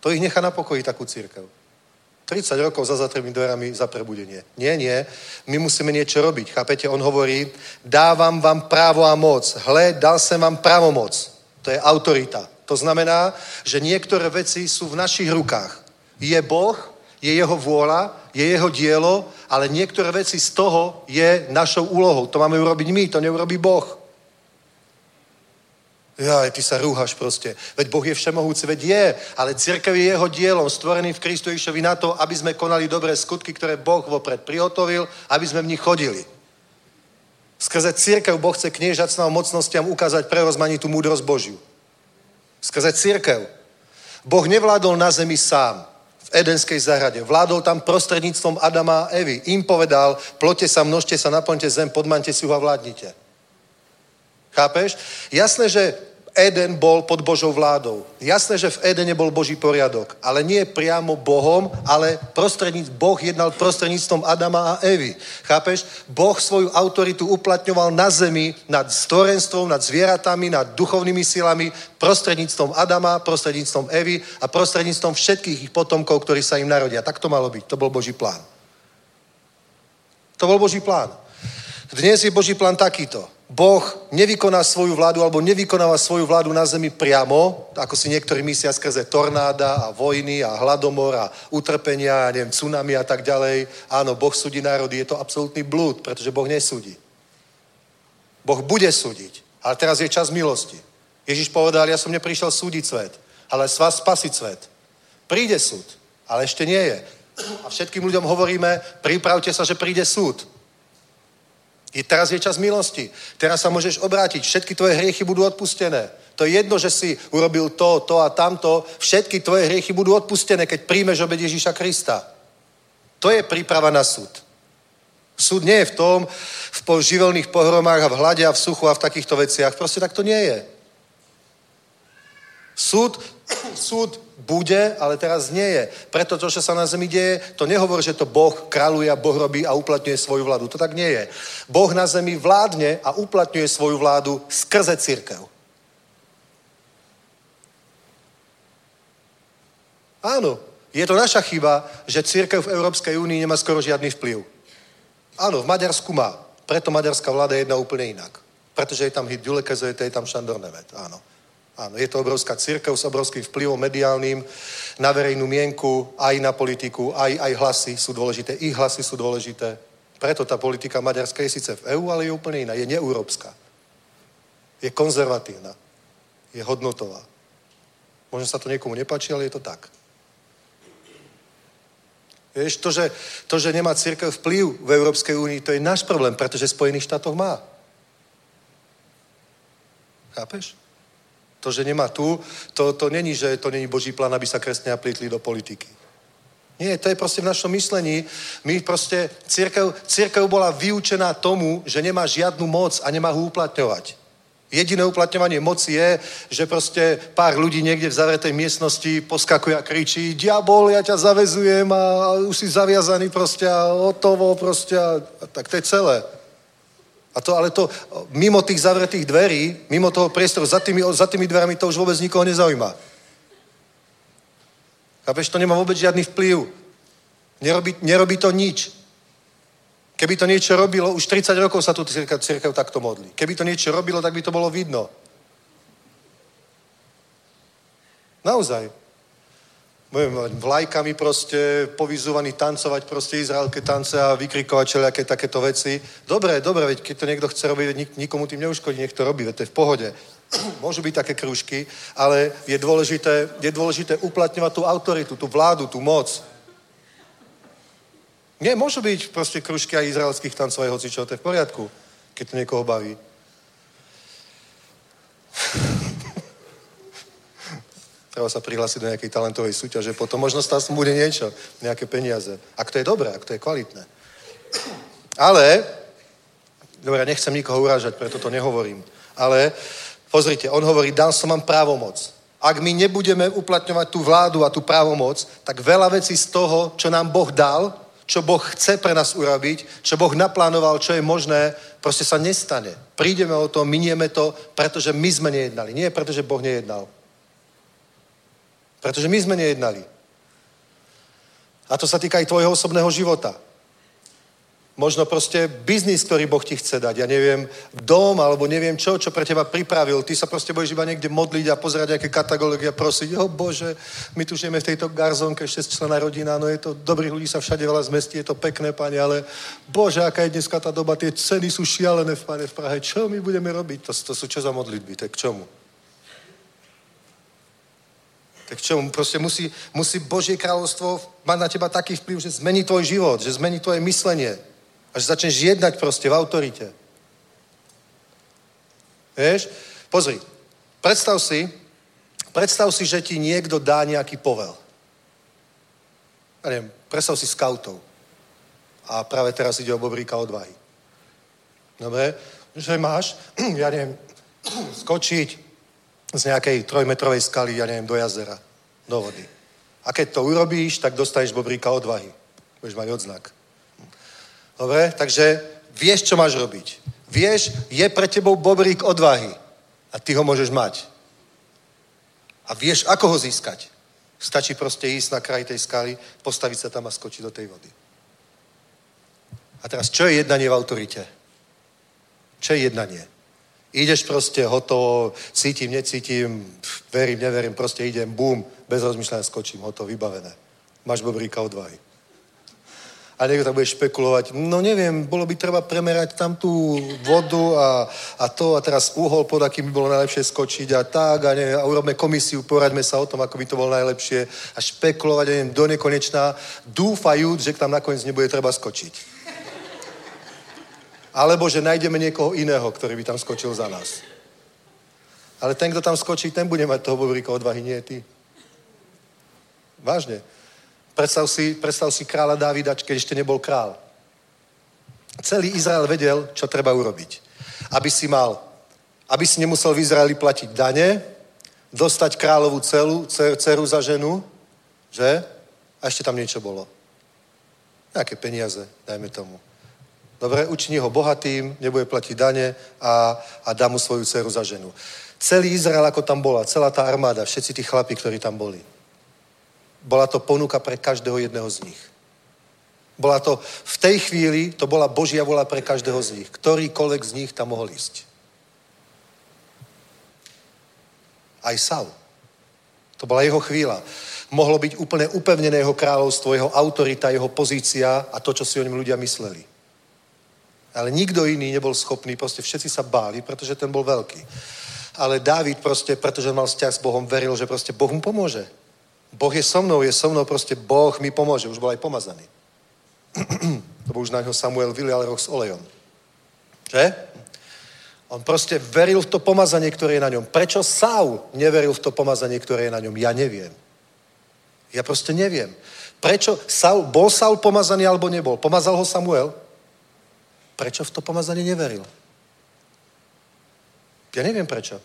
To ich nechá na pokoji, takú církev. 30 rokov za zatvorenými dverami za prebudenie. Nie, nie. My musíme niečo robiť. Chápete? On hovorí, dávam vám právo a moc. Hle, dal som vám právomoc. To je autorita. To znamená, že niektoré veci sú v našich rukách. Je Boh, je jeho vôľa, je jeho dielo, ale niektoré veci z toho je našou úlohou. To máme urobiť my, to neurobí Boh. Ja, ty sa rúhaš proste. Veď Boh je všemohúci, veď je, ale církev je jeho dielom, stvorený v Kristu Ježišovi na to, aby sme konali dobré skutky, ktoré Boh vopred prihotovil, aby sme v nich chodili. Skrze církev Boh chce kniežactvom a mocnostiam ukázať prerozmanitú múdrosť Božiu. Skrze církev. Boh nevládol na zemi sám v Edenskej záhrade. Vládol tam prostredníctvom Adama a Evy. Im povedal, plote sa, množte sa, naplňte zem, podmante si ho a vládnite. Chápeš? Jasné, že Eden bol pod Božou vládou. Jasné, že v Edene bol Boží poriadok, ale nie priamo Bohom, ale prostredníc, Boh jednal prostredníctvom Adama a Evy. Chápeš? Boh svoju autoritu uplatňoval na zemi nad stvorenstvom, nad zvieratami, nad duchovnými silami, prostredníctvom Adama, prostredníctvom Evy a prostredníctvom všetkých ich potomkov, ktorí sa im narodia. Tak to malo byť. To bol Boží plán. To bol Boží plán. Dnes je Boží plán takýto. Boh nevykoná svoju vládu alebo nevykonáva svoju vládu na zemi priamo, ako si niektorí myslia skrze tornáda a vojny a hladomor a utrpenia a neviem, tsunami a tak ďalej. Áno, Boh súdi národy, je to absolútny blúd, pretože Boh nesúdi. Boh bude súdiť, ale teraz je čas milosti. Ježiš povedal, ja som neprišiel súdiť svet, ale s vás spasiť svet. Príde súd, ale ešte nie je. A všetkým ľuďom hovoríme, pripravte sa, že príde súd. I teraz je čas milosti. Teraz sa môžeš obrátiť. Všetky tvoje hriechy budú odpustené. To je jedno, že si urobil to, to a tamto. Všetky tvoje hriechy budú odpustené, keď príjmeš obed Ježíša Krista. To je príprava na súd. Súd nie je v tom, v živelných pohromách a v hlade a v suchu a v takýchto veciach. Proste tak to nie je. Súd, *clears throat* súd bude, ale teraz nie je. Preto to, čo sa na zemi deje, to nehovor, že to Boh kráľuje a Boh robí a uplatňuje svoju vládu. To tak nie je. Boh na zemi vládne a uplatňuje svoju vládu skrze církev. Áno, je to naša chyba, že církev v Európskej únii nemá skoro žiadny vplyv. Áno, v Maďarsku má. Preto maďarská vláda jedná úplne inak. Pretože je tam hit Ďulekezo, je tam Šandor Nevet. Áno. Áno, je to obrovská církev s obrovským vplyvom mediálnym na verejnú mienku, aj na politiku, aj, aj hlasy sú dôležité, ich hlasy sú dôležité. Preto tá politika maďarská je síce v EÚ, ale je úplne iná, je neeurópska. Je konzervatívna, je hodnotová. Možno sa to niekomu nepáči, ale je to tak. Vieš, to že, to, že nemá církev vplyv v Európskej únii, to je náš problém, pretože v Spojených štátoch má. Chápeš? To, že nemá tu, to, to není, že to není Boží plán, aby sa kresťania plítli do politiky. Nie, to je proste v našom myslení. My proste, církev, církev bola vyučená tomu, že nemá žiadnu moc a nemá ho uplatňovať. Jediné uplatňovanie moci je, že proste pár ľudí niekde v zavretej miestnosti poskakuje a kričí diabol, ja ťa zavezujem a už si zaviazaný proste a hotovo proste a, tak to je celé. A to, ale to mimo tých zavretých dverí, mimo toho priestoru, za tými, za tými dverami to už vôbec nikoho nezaujíma. Chápeš, to nemá vôbec žiadny vplyv. Nerobí, nerobí to nič. Keby to niečo robilo, už 30 rokov sa tu církev, církev takto modlí. Keby to niečo robilo, tak by to bolo vidno. Naozaj. Budeme vlajkami proste povyzúvaní tancovať proste izraelské tance a vykrikovať všelijaké takéto veci. Dobre, dobre, veď keď to niekto chce robiť, nik- nikomu tým neuškodí, nech to robí, veď to je v pohode. *clears throat* Môžu byť také krúžky, ale je dôležité, je dôležité uplatňovať tú autoritu, tú vládu, tú moc. Nie, môžu byť proste krúžky aj izraelských tancov, aj hocičo, to je v poriadku, keď to niekoho baví. Treba sa prihlásiť do nejakej talentovej súťaže, potom možno tam bude niečo, nejaké peniaze. Ak to je dobré, ak to je kvalitné. Ale, dobre, nechcem nikoho urážať, preto to nehovorím, ale pozrite, on hovorí, dal som vám právomoc. Ak my nebudeme uplatňovať tú vládu a tú právomoc, tak veľa vecí z toho, čo nám Boh dal, čo Boh chce pre nás urobiť, čo Boh naplánoval, čo je možné, proste sa nestane. Prídeme o to, minieme to, pretože my sme nejednali. Nie pretože Boh nejednal. Pretože my sme nejednali. A to sa týka aj tvojho osobného života. Možno proste biznis, ktorý Boh ti chce dať. Ja neviem, dom alebo neviem čo, čo pre teba pripravil. Ty sa proste budeš iba niekde modliť a pozerať nejaké katalógy a prosiť, o Bože, my tu žijeme v tejto garzónke, šesťčlená rodina, no je to, dobrých ľudí sa všade veľa zmestí, je to pekné, pane, ale Bože, aká je dneska tá doba, tie ceny sú šialené pane v Prahe. Čo my budeme robiť? To, to sú čo za modlitby? Tak k čomu? Tak čo, proste musí, musí Božie kráľovstvo mať na teba taký vplyv, že zmení tvoj život, že zmení tvoje myslenie. A že začneš jednať proste v autorite. Vieš? Pozri, predstav si, predstav si, že ti niekto dá nejaký povel. Ja neviem, predstav si skautov. A práve teraz ide o bobríka odvahy. Dobre? Že máš, *clears throat* ja neviem, *clears throat* skočiť z nejakej trojmetrovej skaly, ja neviem, do jazera, do vody. A keď to urobíš, tak dostaneš bobríka odvahy. Budeš mať odznak. Dobre? Takže vieš, čo máš robiť. Vieš, je pre tebou bobrík odvahy. A ty ho môžeš mať. A vieš, ako ho získať. Stačí proste ísť na kraj tej skaly, postaviť sa tam a skočiť do tej vody. A teraz, čo je jednanie v autorite? Čo je jednanie? Ideš proste hotovo, cítim, necítim, verím, neverím, proste idem, bum, bez rozmýšľania skočím, hotovo, vybavené. Máš bobríka odvahy. A niekto tak bude špekulovať, no neviem, bolo by treba premerať tam tú vodu a, a to a teraz uhol, pod akým by bolo najlepšie skočiť a tak a, neviem, a urobme komisiu, poraďme sa o tom, ako by to bolo najlepšie a špekulovať, neviem, do nekonečná, dúfajúc, že tam nakoniec nebude treba skočiť. Alebo že nájdeme niekoho iného, ktorý by tam skočil za nás. Ale ten, kto tam skočí, ten bude mať toho bobríka odvahy, nie ty. Vážne. Predstav si, predstav si kráľa Dávida, keď ešte nebol král. Celý Izrael vedel, čo treba urobiť. Aby si mal, aby si nemusel v Izraeli platiť dane, dostať kráľovú celu, cer, dceru za ženu, že? A ešte tam niečo bolo. Nejaké peniaze, dajme tomu. Dobre, učiní ho bohatým, nebude platiť dane a, a dá mu svoju dceru za ženu. Celý Izrael, ako tam bola, celá tá armáda, všetci tí chlapi, ktorí tam boli. Bola to ponuka pre každého jedného z nich. Bola to, v tej chvíli, to bola Božia vola pre každého z nich. Ktorýkoľvek z nich tam mohol ísť. Aj Saul. To bola jeho chvíľa. Mohlo byť úplne upevnené jeho kráľovstvo, jeho autorita, jeho pozícia a to, čo si o ňom ľudia mysleli. Ale nikto iný nebol schopný, proste všetci sa báli, pretože ten bol veľký. Ale Dávid proste, pretože mal vzťah s Bohom, veril, že proste Boh mu pomôže. Boh je so mnou, je so mnou, proste Boh mi pomôže. Už bol aj pomazaný. *clears throat* to už na ňo Samuel vylial roh s olejom. Že? On proste veril v to pomazanie, ktoré je na ňom. Prečo Saul neveril v to pomazanie, ktoré je na ňom? Ja neviem. Ja proste neviem. Prečo Saul, bol Saul pomazaný alebo nebol? Pomazal ho Samuel? Prečo v to pomazanie neveril? Ja neviem prečo.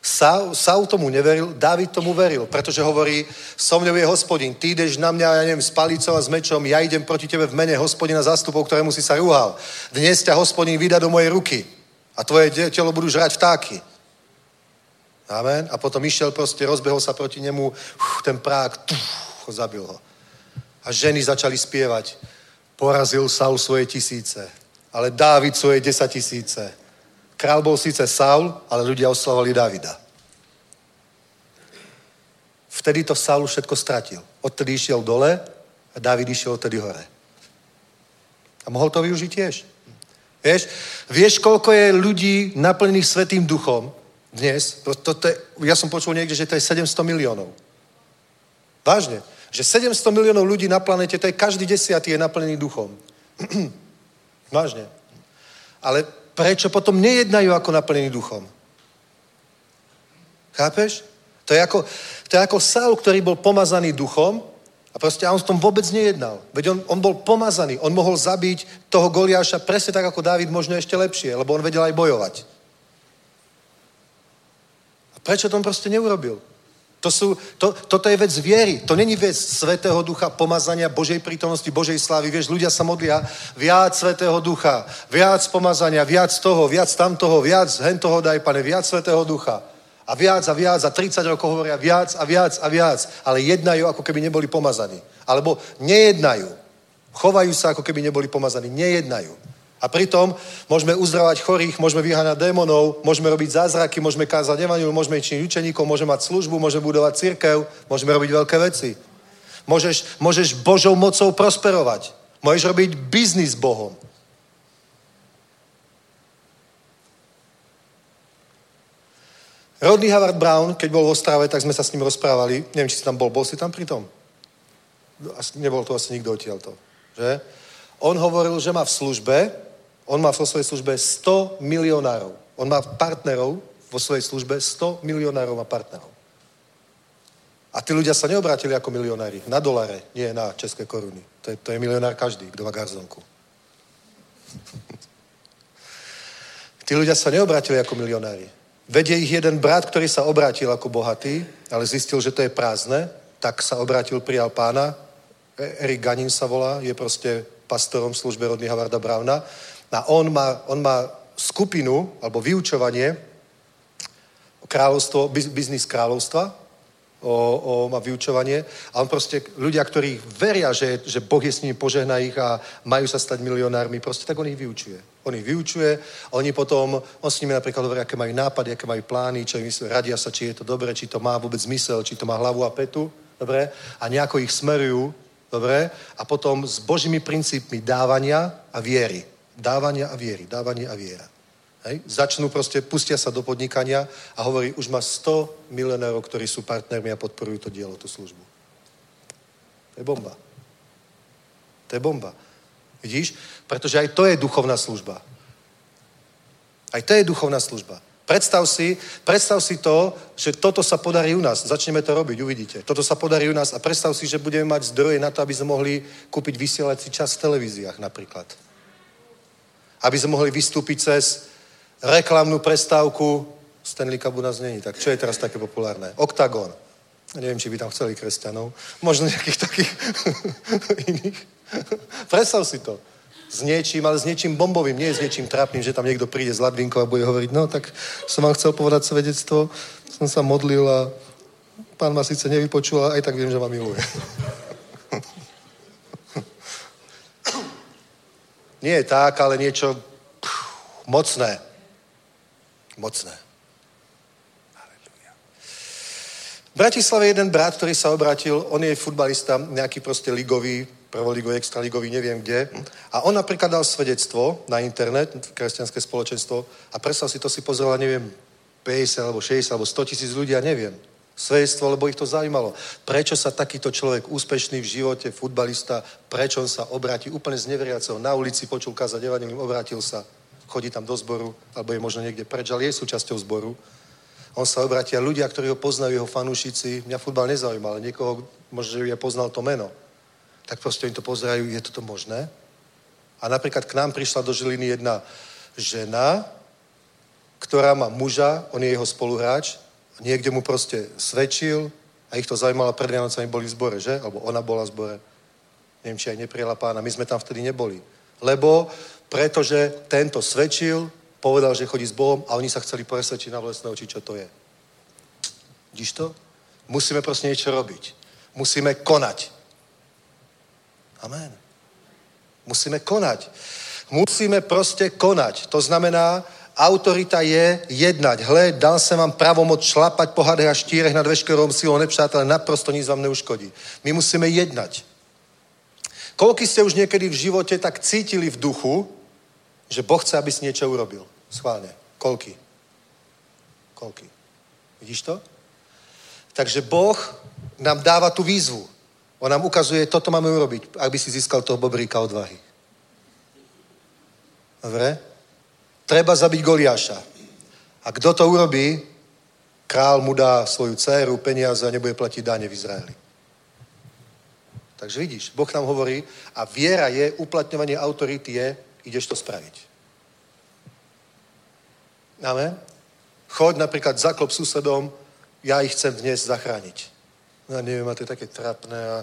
Saul, Saul tomu neveril, Dávid tomu veril, pretože hovorí, so mňou je hospodin, ty ideš na mňa, ja neviem, s palicou a s mečom, ja idem proti tebe v mene hospodina zastupov, ktorému si sa rúhal. Dnes ťa hospodin vydá do mojej ruky a tvoje telo budú žrať vtáky. Amen. A potom išiel proste, rozbehol sa proti nemu, uf, ten prák, tuf, zabil ho. A ženy začali spievať. Porazil Saul svoje tisíce, ale Dávid svoje desatisíce. Král bol síce Saul, ale ľudia oslavovali Davida. Vtedy to Saul všetko stratil. Odtedy išiel dole a David išiel odtedy hore. A mohol to využiť tiež. Vieš, vieš, koľko je ľudí naplnených Svetým duchom dnes? To, to, to je, ja som počul niekde, že to je 700 miliónov. Vážne. Že 700 miliónov ľudí na planete, to je každý desiatý je naplnený duchom. *clears throat* Vážne. Ale prečo potom nejednajú ako naplnený duchom? Chápeš? To je ako, to je ako Saul, ktorý bol pomazaný duchom a proste a on v tom vôbec nejednal. Veď on, on bol pomazaný, on mohol zabiť toho Goliáša presne tak ako Dávid, možno ešte lepšie, lebo on vedel aj bojovať. A prečo to on proste neurobil? To sú, to, toto je vec viery. To není vec Svetého Ducha, pomazania Božej prítomnosti, Božej slávy. Vieš, ľudia sa modlia viac Svetého Ducha, viac pomazania, viac toho, viac tamtoho, viac hen toho daj, pane, viac Svetého Ducha. A viac a viac a 30 rokov hovoria viac a viac a viac, ale jednajú, ako keby neboli pomazaní. Alebo nejednajú. Chovajú sa, ako keby neboli pomazaní. Nejednajú. A pritom môžeme uzdravať chorých, môžeme vyháňať démonov, môžeme robiť zázraky, môžeme kázať evanilu, môžeme činiť učeníkov, môžeme mať službu, môžeme budovať církev, môžeme robiť veľké veci. Môžeš, môžeš Božou mocou prosperovať. Môžeš robiť biznis Bohom. Rodney Howard Brown, keď bol v Ostrave, tak sme sa s ním rozprávali. Neviem, či si tam bol. Bol si tam pri tom? Asi, nebol to asi nikto odtiaľto. Že? On hovoril, že má v službe, on má vo svojej službe 100 milionárov. On má partnerov vo svojej službe 100 milionárov a partnerov. A tí ľudia sa neobrátili ako milionári. Na dolare, nie na české koruny. To je, to je milionár každý, kto má garzonku. *laughs* tí ľudia sa neobrátili ako milionári. Vedie ich jeden brat, ktorý sa obrátil ako bohatý, ale zistil, že to je prázdne, tak sa obrátil, prijal pána. E- Erik Ganin sa volá, je proste pastorom v službe rodný Havarda Brauna. A on má, on má skupinu, alebo vyučovanie, kráľovstvo, biznis kráľovstva, o, o, má vyučovanie a on proste, ľudia, ktorí veria, že, že Boh je s nimi, požehná ich a majú sa stať milionármi, proste tak on ich vyučuje. On ich vyučuje oni potom, on s nimi napríklad hovorí, aké majú nápady, aké majú plány, čo im radia sa, či je to dobre, či to má vôbec zmysel, či to má hlavu a petu, dobre, a nejako ich smerujú, dobre, a potom s Božími princípmi dávania a viery. Dávania a viery, dávanie a viera. Hej? Začnú proste, pustia sa do podnikania a hovorí, už má 100 milionérov, ktorí sú partnermi a podporujú to dielo, tú službu. To je bomba. To je bomba. Vidíš? Pretože aj to je duchovná služba. Aj to je duchovná služba. Predstav si, predstav si to, že toto sa podarí u nás. Začneme to robiť, uvidíte. Toto sa podarí u nás a predstav si, že budeme mať zdroje na to, aby sme mohli kúpiť vysielací čas v televíziách napríklad. Aby sme mohli vystúpiť cez reklamnú prestávku. Stanley Cup u nás není, tak čo je teraz také populárne? Octagon. Neviem, či by tam chceli kresťanov. Možno nejakých takých *laughs* iných. Predstav si to. S niečím, ale s niečím bombovým, nie s niečím trápnym, že tam niekto príde z Ladvinkou a bude hovoriť, no tak som vám chcel povedať svedectvo, som sa modlil a pán ma síce nevypočul, ale aj tak viem, že ma miluje. *laughs* nie je tak, ale niečo pff, mocné. Mocné. V Bratislave je jeden brat, ktorý sa obratil, on je futbalista, nejaký proste ligový, prvoligový, extraligový, neviem kde. A on napríklad dal svedectvo na internet, kresťanské spoločenstvo, a predstav si, to si pozrela, neviem, 50 alebo 60 alebo 100 tisíc ľudí, ja neviem. Svedectvo, lebo ich to zaujímalo. Prečo sa takýto človek, úspešný v živote, futbalista, prečo on sa obráti úplne z neveriaceho na ulici, počul kázať evanilium, obrátil sa, chodí tam do zboru, alebo je možno niekde preč, ale je súčasťou zboru. On sa obráti a ľudia, ktorí ho poznajú, jeho fanúšici, mňa futbal nezaujíma, ale niekoho, možno, že je poznal to meno tak proste oni to pozerajú, je toto možné? A napríklad k nám prišla do Žiliny jedna žena, ktorá má muža, on je jeho spoluhráč, niekde mu proste svedčil a ich to zaujímalo, pred Vianocami boli v zbore, že? Alebo ona bola v zbore. Neviem, či aj neprijela pána. My sme tam vtedy neboli. Lebo, pretože tento svedčil, povedal, že chodí s Bohom a oni sa chceli presvedčiť na vlastné oči, čo to je. Vidíš to? Musíme proste niečo robiť. Musíme konať. Amen. Musíme konať. Musíme proste konať. To znamená, Autorita je jednať. Hle, dal jsem vám pravomoc šlapať po hadech a štírech nad veškerou silou nepřátelé, naprosto nic vám neuškodí. My musíme jednať. Koľko ste už niekedy v živote tak cítili v duchu, že Boh chce, aby si niečo urobil? Schválne. Koľky? Koľky? Vidíš to? Takže Boh nám dáva tú výzvu. On nám ukazuje, toto máme urobiť, aby si získal toho bobríka odvahy. Dobre? Treba zabiť Goliáša. A kto to urobí, král mu dá svoju dceru, peniaze a nebude platiť dáne v Izraeli. Takže vidíš, Boh nám hovorí a viera je, uplatňovanie autority je, ideš to spraviť. Amen? Choď napríklad zaklop susedom, ja ich chcem dnes zachrániť. No ja neviem, a to je také trapné a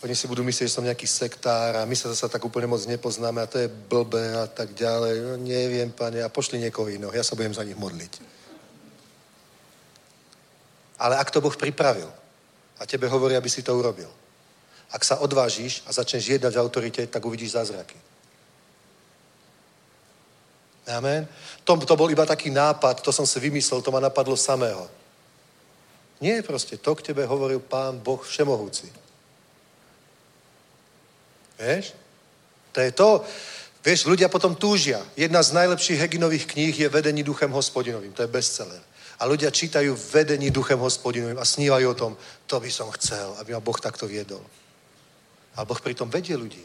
oni si budú myslieť, že som nejaký sektár a my sa zase tak úplne moc nepoznáme a to je blbé a tak ďalej. No, neviem, pane, a pošli niekoho iného, ja sa budem za nich modliť. Ale ak to Boh pripravil a tebe hovorí, aby si to urobil, ak sa odvážiš a začneš jednať v autorite, tak uvidíš zázraky. Amen. To, to bol iba taký nápad, to som si vymyslel, to ma napadlo samého. Nie, proste to k tebe hovoril Pán Boh Všemohúci. Vieš? To je to. Vieš, ľudia potom túžia. Jedna z najlepších Heginových kníh je Vedení duchem hospodinovým. To je bestseller. A ľudia čítajú Vedení duchem hospodinovým a snívajú o tom, to by som chcel, aby ma Boh takto viedol. A Boh pritom vedie ľudí.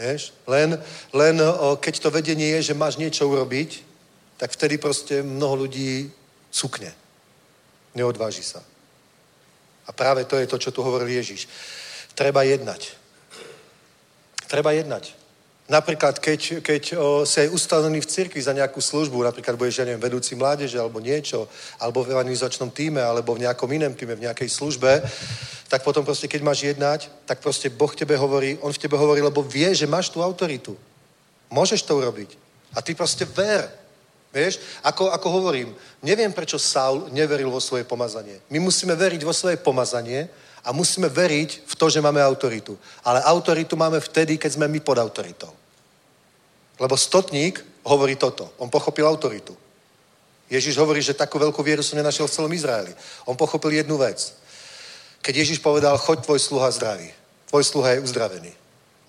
Vieš? Len, len o, keď to vedenie je, že máš niečo urobiť, tak vtedy proste mnoho ľudí cukne. Neodváži sa. A práve to je to, čo tu hovoril Ježiš. Treba jednať. Treba jednať. Napríklad, keď, keď o, si aj ustanovený v cirkvi za nejakú službu, napríklad budeš, ja neviem, vedúci mládeže alebo niečo, alebo v evangelizačnom týme, alebo v nejakom iném týme, v nejakej službe, tak potom proste, keď máš jednať, tak proste Boh tebe hovorí, On v tebe hovorí, lebo vie, že máš tú autoritu. Môžeš to urobiť. A ty proste ver. Vieš, ako, ako hovorím, neviem, prečo Saul neveril vo svoje pomazanie. My musíme veriť vo svoje pomazanie a musíme veriť v to, že máme autoritu. Ale autoritu máme vtedy, keď sme my pod autoritou. Lebo stotník hovorí toto. On pochopil autoritu. Ježiš hovorí, že takú veľkú vieru som nenašiel v celom Izraeli. On pochopil jednu vec. Keď Ježiš povedal, choď tvoj sluha zdravý. Tvoj sluha je uzdravený.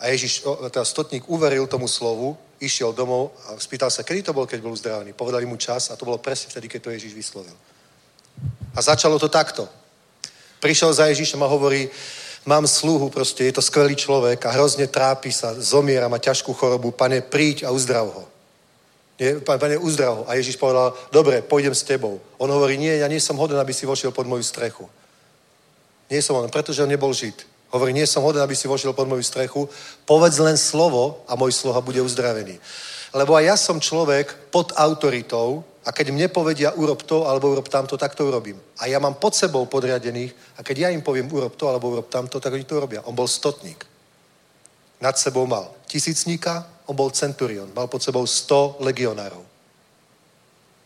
A Ježiš, teda stotník uveril tomu slovu, išiel domov a spýtal sa, kedy to bol, keď bol uzdravený. Povedali mu čas a to bolo presne vtedy, keď to Ježiš vyslovil. A začalo to takto. Prišiel za Ježišom a hovorí, mám sluhu, proste je to skvelý človek a hrozne trápi sa, zomiera, má ťažkú chorobu, pane, príď a uzdrav ho. Nie, pane, uzdrav ho. A Ježiš povedal, dobre, pôjdem s tebou. On hovorí, nie, ja nie som hoden, aby si vošiel pod moju strechu. Nie som hoden, pretože on nebol žid. Hovorí, nie som hoden, aby si vošiel pod moju strechu. Povedz len slovo a môj sloha bude uzdravený. Lebo aj ja som človek pod autoritou a keď mne povedia urob to alebo urob tamto, tak to urobím. A ja mám pod sebou podriadených a keď ja im poviem urob to alebo urob tamto, tak oni to robia. On bol stotník. Nad sebou mal tisícníka, on bol centurion. Mal pod sebou 100 legionárov.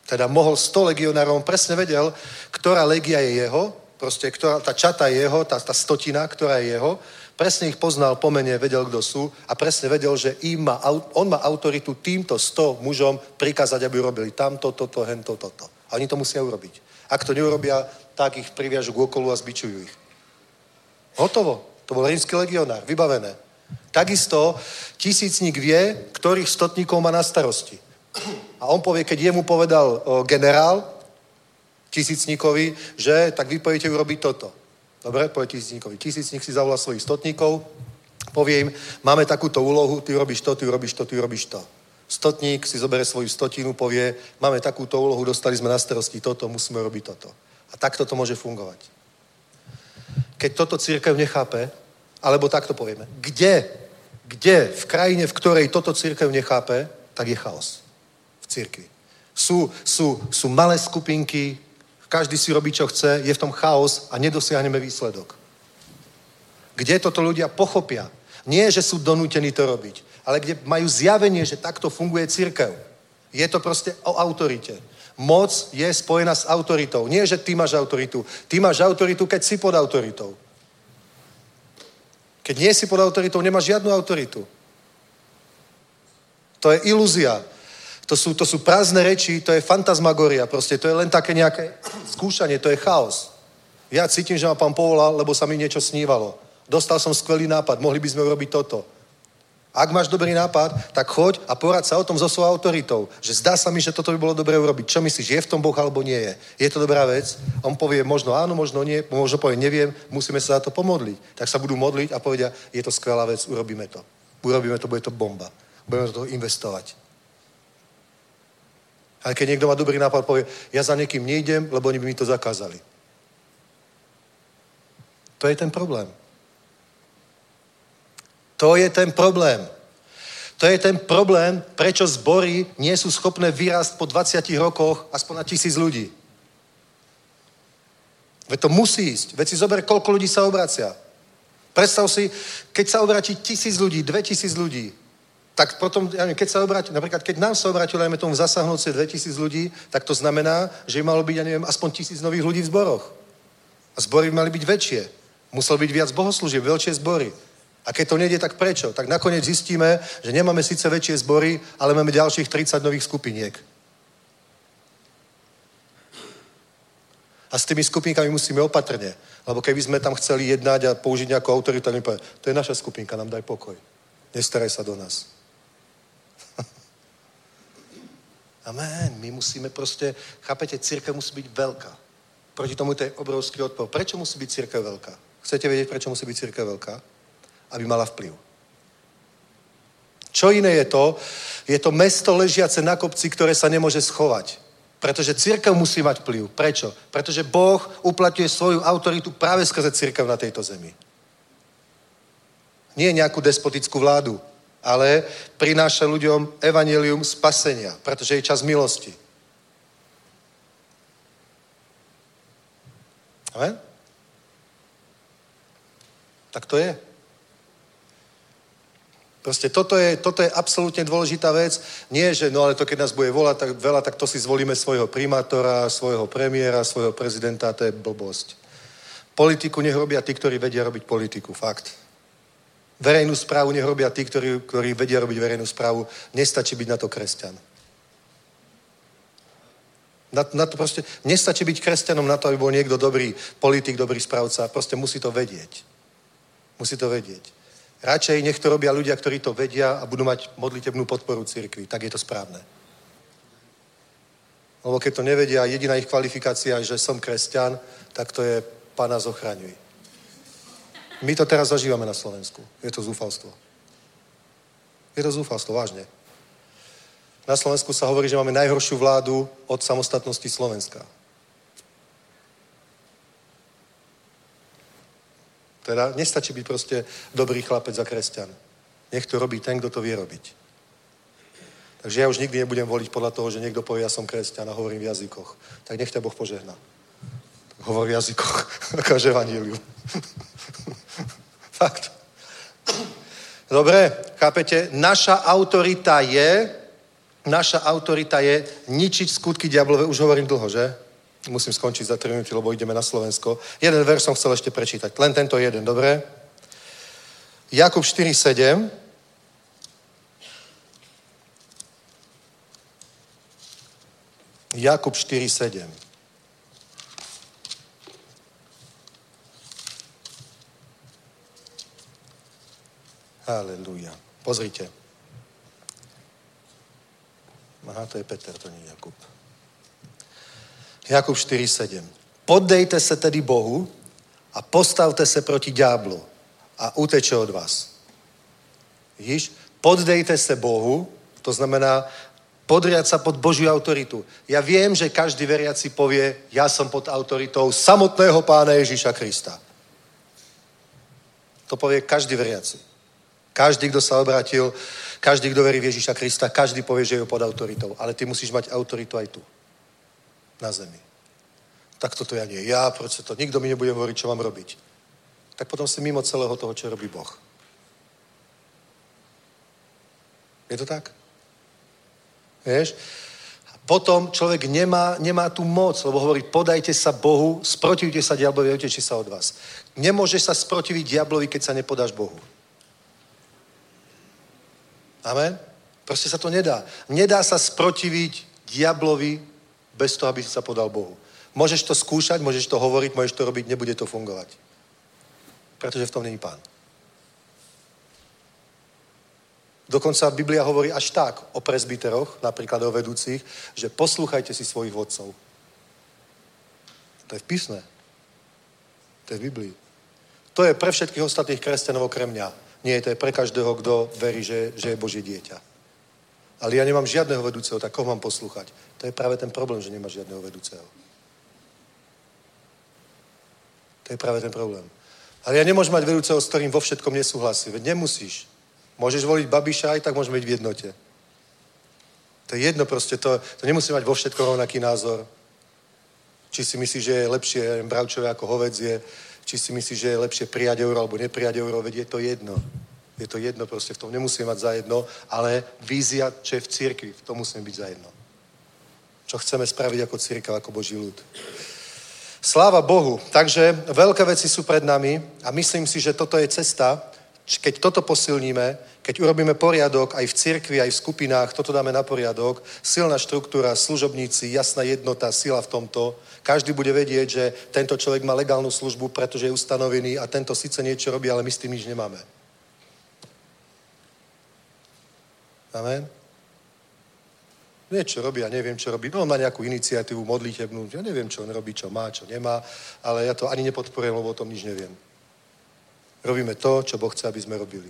Teda mohol 100 legionárov, on presne vedel, ktorá legia je jeho, proste ktorá, tá čata je jeho, tá, tá stotina, ktorá je jeho, presne ich poznal po mene, vedel, kto sú a presne vedel, že im má, on má autoritu týmto 100 mužom prikázať, aby urobili tamto, toto, hento, toto. A oni to musia urobiť. Ak to neurobia, tak ich priviažu k okolu a zbičujú ich. Hotovo. To bol rímsky legionár, vybavené. Takisto tisícník vie, ktorých stotníkov má na starosti. A on povie, keď jemu povedal generál tisícníkovi, že tak vy pojete urobiť toto. Dobre, povie tisícníkovi. Tisícník si zavolá svojich stotníkov, povie im, máme takúto úlohu, ty robíš to, ty robíš to, ty robíš to. Stotník si zoberie svoju stotinu, povie, máme takúto úlohu, dostali sme na starosti toto, musíme robiť toto. A takto to môže fungovať. Keď toto církev nechápe, alebo takto povieme, kde, kde v krajine, v ktorej toto církev nechápe, tak je chaos v církvi. Sú, sú, sú malé skupinky, každý si robí, čo chce, je v tom chaos a nedosiahneme výsledok. Kde toto ľudia pochopia? Nie, že sú donútení to robiť, ale kde majú zjavenie, že takto funguje církev. Je to proste o autorite. Moc je spojená s autoritou. Nie, že ty máš autoritu. Ty máš autoritu, keď si pod autoritou. Keď nie si pod autoritou, nemáš žiadnu autoritu. To je ilúzia. To sú, to sú prázdne reči, to je fantasmagoria, proste to je len také nejaké skúšanie, to je chaos. Ja cítim, že ma pán povolal, lebo sa mi niečo snívalo. Dostal som skvelý nápad, mohli by sme urobiť toto. Ak máš dobrý nápad, tak choď a porad sa o tom so svojou autoritou. Že zdá sa mi, že toto by bolo dobré urobiť. Čo myslíš, je v tom Boh alebo nie je? Je to dobrá vec? On povie možno áno, možno nie, možno povie neviem, musíme sa za to pomodliť. Tak sa budú modliť a povedia, je to skvelá vec, urobíme to. Urobíme to, bude to bomba. Budeme do toho investovať. Ale keď niekto má dobrý nápad, povie, ja za niekým nejdem, lebo oni by mi to zakázali. To je ten problém. To je ten problém. To je ten problém, prečo zbory nie sú schopné vyrásť po 20 rokoch aspoň na tisíc ľudí. Veď to musí ísť. Veď si zober, koľko ľudí sa obracia. Predstav si, keď sa obratí tisíc ľudí, dve tisíc ľudí, tak potom, ja neviem, keď sa obráti, napríklad keď nám sa obrátilo, dajme tomu zasahnúce 2000 ľudí, tak to znamená, že malo byť, ja neviem, aspoň tisíc nových ľudí v zboroch. A zbory mali byť väčšie. Muselo byť viac bohoslúžieb, veľšie zbory. A keď to nejde, tak prečo? Tak nakoniec zistíme, že nemáme síce väčšie zbory, ale máme ďalších 30 nových skupiniek. A s tými skupinkami musíme opatrne. Lebo keby sme tam chceli jednať a použiť nejakú autoritu, tak mi povie, to je naša skupinka, nám daj pokoj. Nestaraj sa do nás. Amen. My musíme proste, chápete, církev musí byť veľká. Proti tomu to je obrovský odpor. Prečo musí byť církev veľká? Chcete vedieť, prečo musí byť církev veľká? Aby mala vplyv. Čo iné je to? Je to mesto ležiace na kopci, ktoré sa nemôže schovať. Pretože církev musí mať vplyv. Prečo? Pretože Boh uplatňuje svoju autoritu práve skrze církev na tejto zemi. Nie nejakú despotickú vládu, ale prináša ľuďom evanelium spasenia, pretože je čas milosti. Amen? Tak to je. Proste toto je, toto je absolútne dôležitá vec. Nie, že no ale to, keď nás bude volať tak veľa, tak to si zvolíme svojho primátora, svojho premiéra, svojho prezidenta, to je blbosť. Politiku nech robia tí, ktorí vedia robiť politiku. Fakt. Verejnú správu nech tí, ktorí, ktorí vedia robiť verejnú správu. Nestačí byť na to kresťan. Na, na to proste, nestačí byť kresťanom na to, aby bol niekto dobrý politik, dobrý správca. Proste musí to vedieť. Musí to vedieť. Radšej nech to robia ľudia, ktorí to vedia a budú mať modlitebnú podporu cirkvi. Tak je to správne. Lebo keď to nevedia, jediná ich kvalifikácia, že som kresťan, tak to je Pana zochraňuj. My to teraz zažívame na Slovensku. Je to zúfalstvo. Je to zúfalstvo, vážne. Na Slovensku sa hovorí, že máme najhoršiu vládu od samostatnosti Slovenska. Teda nestačí byť proste dobrý chlapec a kresťan. Nech to robí ten, kto to vie robiť. Takže ja už nikdy nebudem voliť podľa toho, že niekto povie, ja som kresťan a hovorím v jazykoch. Tak nech ťa Boh požehná. Hovor v jazykoch. Akáže evaníliu. Fakt. Dobre, chápete? Naša autorita je, naša autorita je ničiť skutky diablové. Už hovorím dlho, že? Musím skončiť za 3 minúty, lebo ideme na Slovensko. Jeden verš som chcel ešte prečítať. Len tento jeden, dobre? Jakub 4.7. Jakub 4.7. Halelúja. Pozrite. Aha, to je Peter, to nie je Jakub. Jakub 4.7. Poddejte se tedy Bohu a postavte se proti ďáblu a uteče od vás. Vidíš? Poddejte se Bohu, to znamená podriať sa pod Božiu autoritu. Ja viem, že každý veriaci povie, ja som pod autoritou samotného pána Ježíša Krista. To povie každý veriaci. Každý, kto sa obrátil, každý, kto verí v Ježíša Krista, každý povie, že je pod autoritou. Ale ty musíš mať autoritu aj tu. Na zemi. Tak toto ja nie. Ja, proč to? Nikto mi nebude hovoriť, čo mám robiť. Tak potom si mimo celého toho, čo robí Boh. Je to tak? Vieš? Potom človek nemá, nemá tú moc, lebo hovorí, podajte sa Bohu, sprotivte sa diablovi, oteči sa od vás. Nemôžeš sa sprotiviť diablovi, keď sa nepodáš Bohu. Amen? Proste sa to nedá. Nedá sa sprotiviť diablovi bez toho, aby si sa podal Bohu. Môžeš to skúšať, môžeš to hovoriť, môžeš to robiť, nebude to fungovať. Pretože v tom není pán. Dokonca Biblia hovorí až tak o presbyteroch, napríklad o vedúcich, že poslúchajte si svojich vodcov. To je v písme. To je v Biblii. To je pre všetkých ostatných kresťanov okrem mňa. Nie, to je pre každého, kto verí, že, že je Božie dieťa. Ale ja nemám žiadneho vedúceho, tak koho mám poslúchať? To je práve ten problém, že nemáš žiadneho vedúceho. To je práve ten problém. Ale ja nemôžem mať vedúceho, s ktorým vo všetkom nesúhlasí. Veď nemusíš. Môžeš voliť Babiša, aj tak môžeme byť v jednote. To je jedno proste, to, to nemusí mať vo všetkom rovnaký názor. Či si myslíš, že je lepšie bravčové ako hovedzie, či si myslíš, že je lepšie prijať euro alebo neprijať euro, veď je to jedno. Je to jedno proste, v tom nemusíme mať za jedno, ale vízia, čo je v církvi, v tom musíme byť za jedno. Čo chceme spraviť ako církev, ako Boží ľud. Sláva Bohu. Takže veľké veci sú pred nami a myslím si, že toto je cesta, keď toto posilníme, keď urobíme poriadok aj v cirkvi, aj v skupinách, toto dáme na poriadok, silná štruktúra, služobníci, jasná jednota, sila v tomto, každý bude vedieť, že tento človek má legálnu službu, pretože je ustanovený a tento síce niečo robí, ale my s tým nič nemáme. Amen. Niečo robí, ja neviem, čo robí. No, on má nejakú iniciatívu modlitebnú, ja neviem, čo on robí, čo má, čo nemá, ale ja to ani nepodporujem, lebo o tom nič neviem. Robíme to, čo Boh chce, aby sme robili.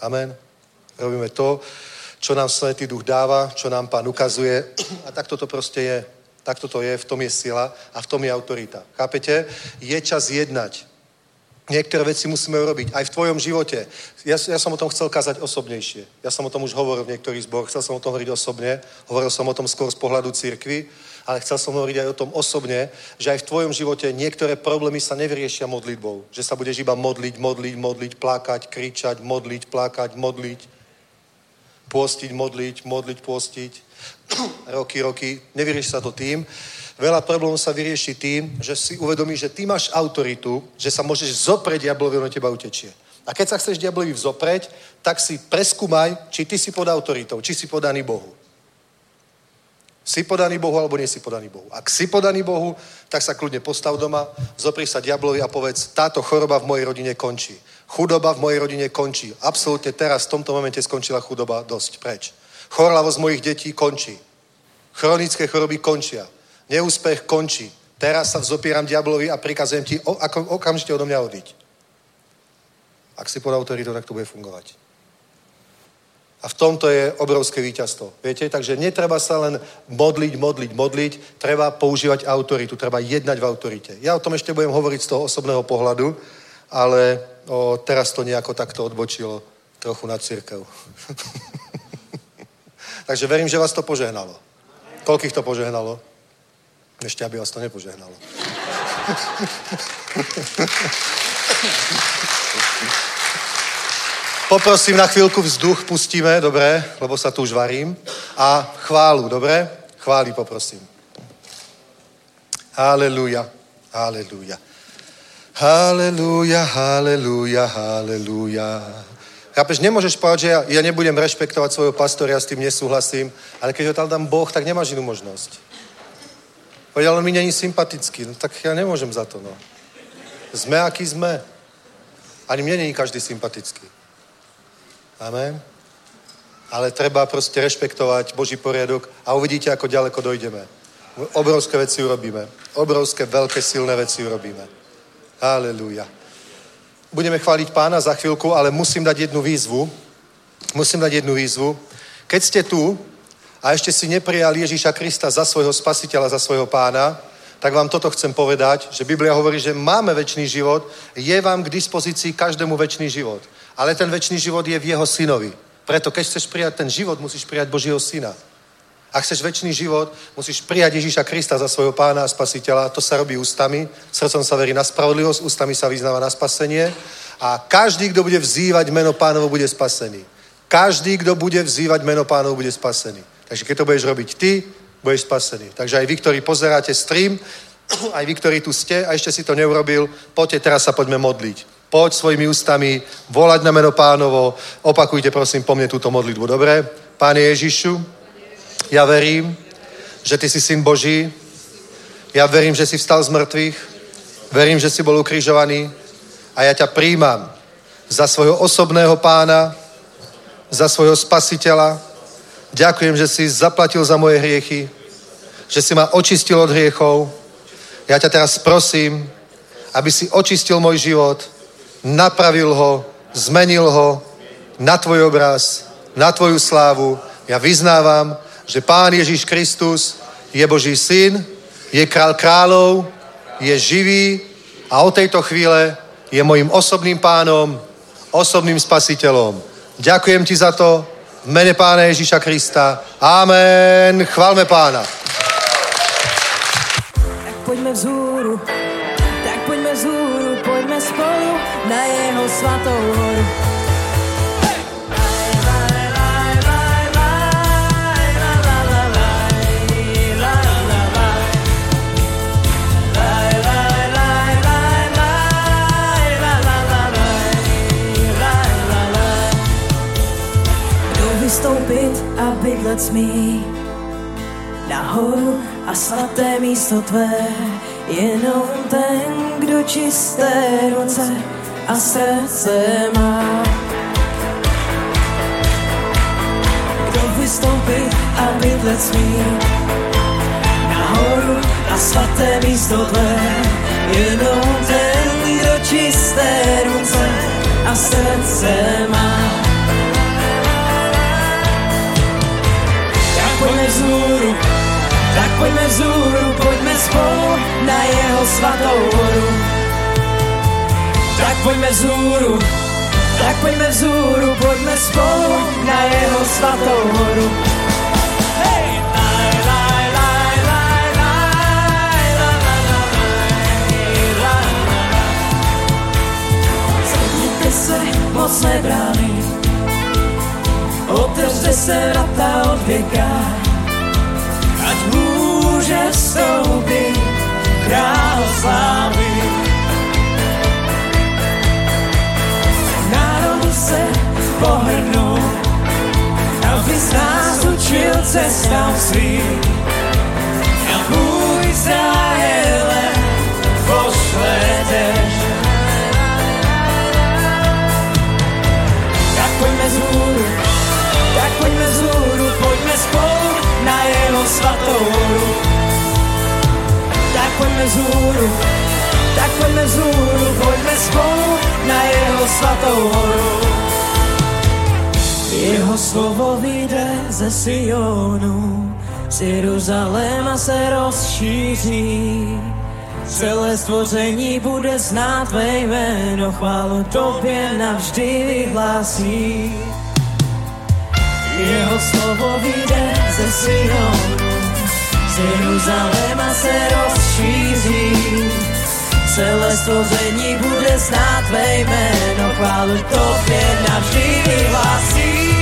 Amen. Robíme to, čo nám Svetý Duch dáva, čo nám Pán ukazuje a takto to proste je. Takto to je, v tom je sila a v tom je autorita. Chápete? Je čas jednať. Niektoré veci musíme urobiť. Aj v tvojom živote. Ja, ja som o tom chcel kázať osobnejšie. Ja som o tom už hovoril v niektorých zboroch. Chcel som o tom hovoriť osobne. Hovoril som o tom skôr z pohľadu církvy. Ale chcel som hovoriť aj o tom osobne, že aj v tvojom živote niektoré problémy sa nevyriešia modlitbou. Že sa budeš iba modliť, modliť, modliť, plakať, kričať, modliť, plakať, modliť, pôstiť, modliť, modliť, pôstiť. *clears throat* roky, roky. Nevyrieši sa to tým. Veľa problémov sa vyrieši tým, že si uvedomíš, že ty máš autoritu, že sa môžeš zopreť diablovi, on teba utečie. A keď sa chceš diablovi vzopreť, tak si preskúmaj, či ty si pod autoritou, či si podaný Bohu. Si podaný Bohu alebo nie si podaný Bohu. Ak si podaný Bohu, tak sa kľudne postav doma, zopri sa diablovi a povedz, táto choroba v mojej rodine končí. Chudoba v mojej rodine končí. Absolútne teraz v tomto momente skončila chudoba dosť preč. Chorlavosť mojich detí končí. Chronické choroby končia. Neúspech končí. Teraz sa vzopieram diablovi a prikazujem ti ako, okamžite odo mňa odiť. Ak si pod autoritou, tak to bude fungovať. A v tomto je obrovské víťazstvo. Viete? Takže netreba sa len modliť, modliť, modliť, treba používať autoritu, treba jednať v autorite. Ja o tom ešte budem hovoriť z toho osobného pohľadu, ale o, teraz to nejako takto odbočilo trochu na církev. *laughs* Takže verím, že vás to požehnalo. Koľkých to požehnalo? Ešte, aby vás to nepožehnalo. *laughs* Poprosím na chvíľku vzduch, pustíme, dobre, lebo sa tu už varím. A chválu, dobre? Chváli poprosím. Haleluja, haleluja. Haleluja, haleluja, haleluja. Chápeš, nemôžeš povedať, že ja, ja nebudem rešpektovať svojho pastora, ja s tým nesúhlasím, ale keď ho tam dám Boh, tak nemáš inú možnosť. Povedal, ale mi není sympatický, no tak ja nemôžem za to, no. Sme, aký sme. Ani mne není každý sympatický. Amen. Ale treba proste rešpektovať Boží poriadok a uvidíte, ako ďaleko dojdeme. Obrovské veci urobíme. Obrovské, veľké, silné veci urobíme. Halelúja. Budeme chváliť pána za chvíľku, ale musím dať jednu výzvu. Musím dať jednu výzvu. Keď ste tu a ešte si neprijali Ježíša Krista za svojho spasiteľa, za svojho pána, tak vám toto chcem povedať, že Biblia hovorí, že máme väčší život, je vám k dispozícii každému väčší život. Ale ten väčší život je v jeho synovi. Preto keď chceš prijať ten život, musíš prijať Božieho syna. Ak chceš väčší život, musíš prijať Ježíša Krista za svojho pána a spasiteľa. To sa robí ústami. Srdcom sa verí na spravodlivosť, ústami sa vyznáva na spasenie. A každý, kto bude vzývať meno pánovo, bude spasený. Každý, kto bude vzývať meno pánovo, bude spasený. Takže keď to budeš robiť ty, budeš spasený. Takže aj vy, ktorí pozeráte stream, *clears throat* aj vy, ktorí tu ste a ešte si to neurobil, poďte, teraz sa poďme modliť. Poď svojimi ústami volať na meno pánovo. Opakujte prosím po mne túto modlitbu, dobre? Páne Ježišu, ja verím, že Ty si Syn Boží, ja verím, že si vstal z mŕtvych, verím, že si bol ukrižovaný a ja ťa príjmam za svojho osobného pána, za svojho spasiteľa. Ďakujem, že si zaplatil za moje hriechy, že si ma očistil od hriechov. Ja ťa teraz prosím, aby si očistil môj život, napravil ho, zmenil ho na tvoj obraz, na tvoju slávu. Ja vyznávam, že Pán Ježiš Kristus je Boží syn, je král kráľov, je živý a od tejto chvíle je mojim osobným pánom, osobným spasiteľom. Ďakujem ti za to v mene Pána Ježíša Krista. Amen. Chválme Pána. Tak poďme vzhúru, poďme vzhúru, poďme spolu na jeho svatou horu. Vystoupit a bydlet smí nahoru a svaté místo tvé, jenom ten, kdo čisté ruce a srdce má. Kdo vystoupit a bydlet smí nahoru a svaté místo tvé, jenom ten, kdo čisté ruce a srdce má. Tak pojďme vzhůru, pojďme vzhůru, pojďme spolu na jeho svatou horu. Tak pojďme vzhůru, tak pojďme vzhůru, pojďme spolu na jeho svatou horu. Zvedněte se mocné brány, otevřte se vrata od věka, vstoupit král slávy. Národu se pohrnou, aby z nás učil cestám svým. A můj Izraele pošle dešť. Tak pojďme z hůru, tak pojďme z hůru, pojďme spolu na jeho svatou horu. Tak pojďme z hůru, tak pojďme z hůru, pojďme spolu na jeho svatou horu. Jeho slovo vyjde ze Sionu, z Jeruzaléma se rozšíří. Celé stvoření bude znát tvé jméno, chválu tobě navždy vyhlásí. Jeho slovo vyjde ze Sionu, z Jeruzaléma se rozšíří. Celé stvoření bude znát tvé jméno, chválu tobě navždy vyhlásí.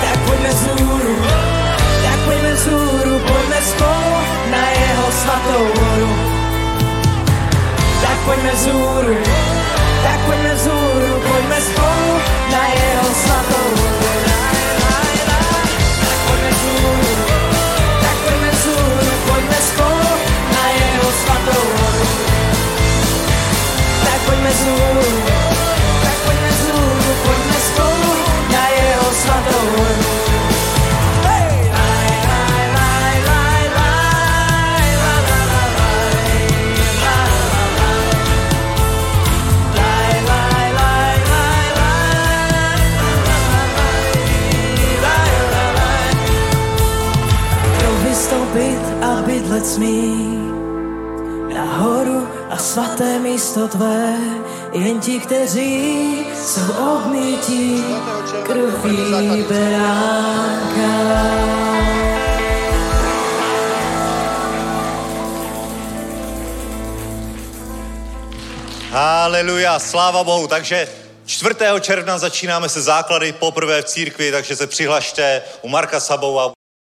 Tak pojďme vzhůru, tak pojďme vzhůru, pojďme spolu na jeho svatou horu. Tak pojďme vzhůru, tak pojďme vzhůru, pojďme spolu na jeho svatou laj, laj, laj, la, la, la, laj, la, la, laj. Kdo vystoupit a bydlet smí svaté místo tvé, jen ti, kteří jsou obmytí krví beránka. Haleluja, sláva Bohu. Takže 4. června začínáme se základy poprvé v církvi, takže se přihlašte u Marka Sabova.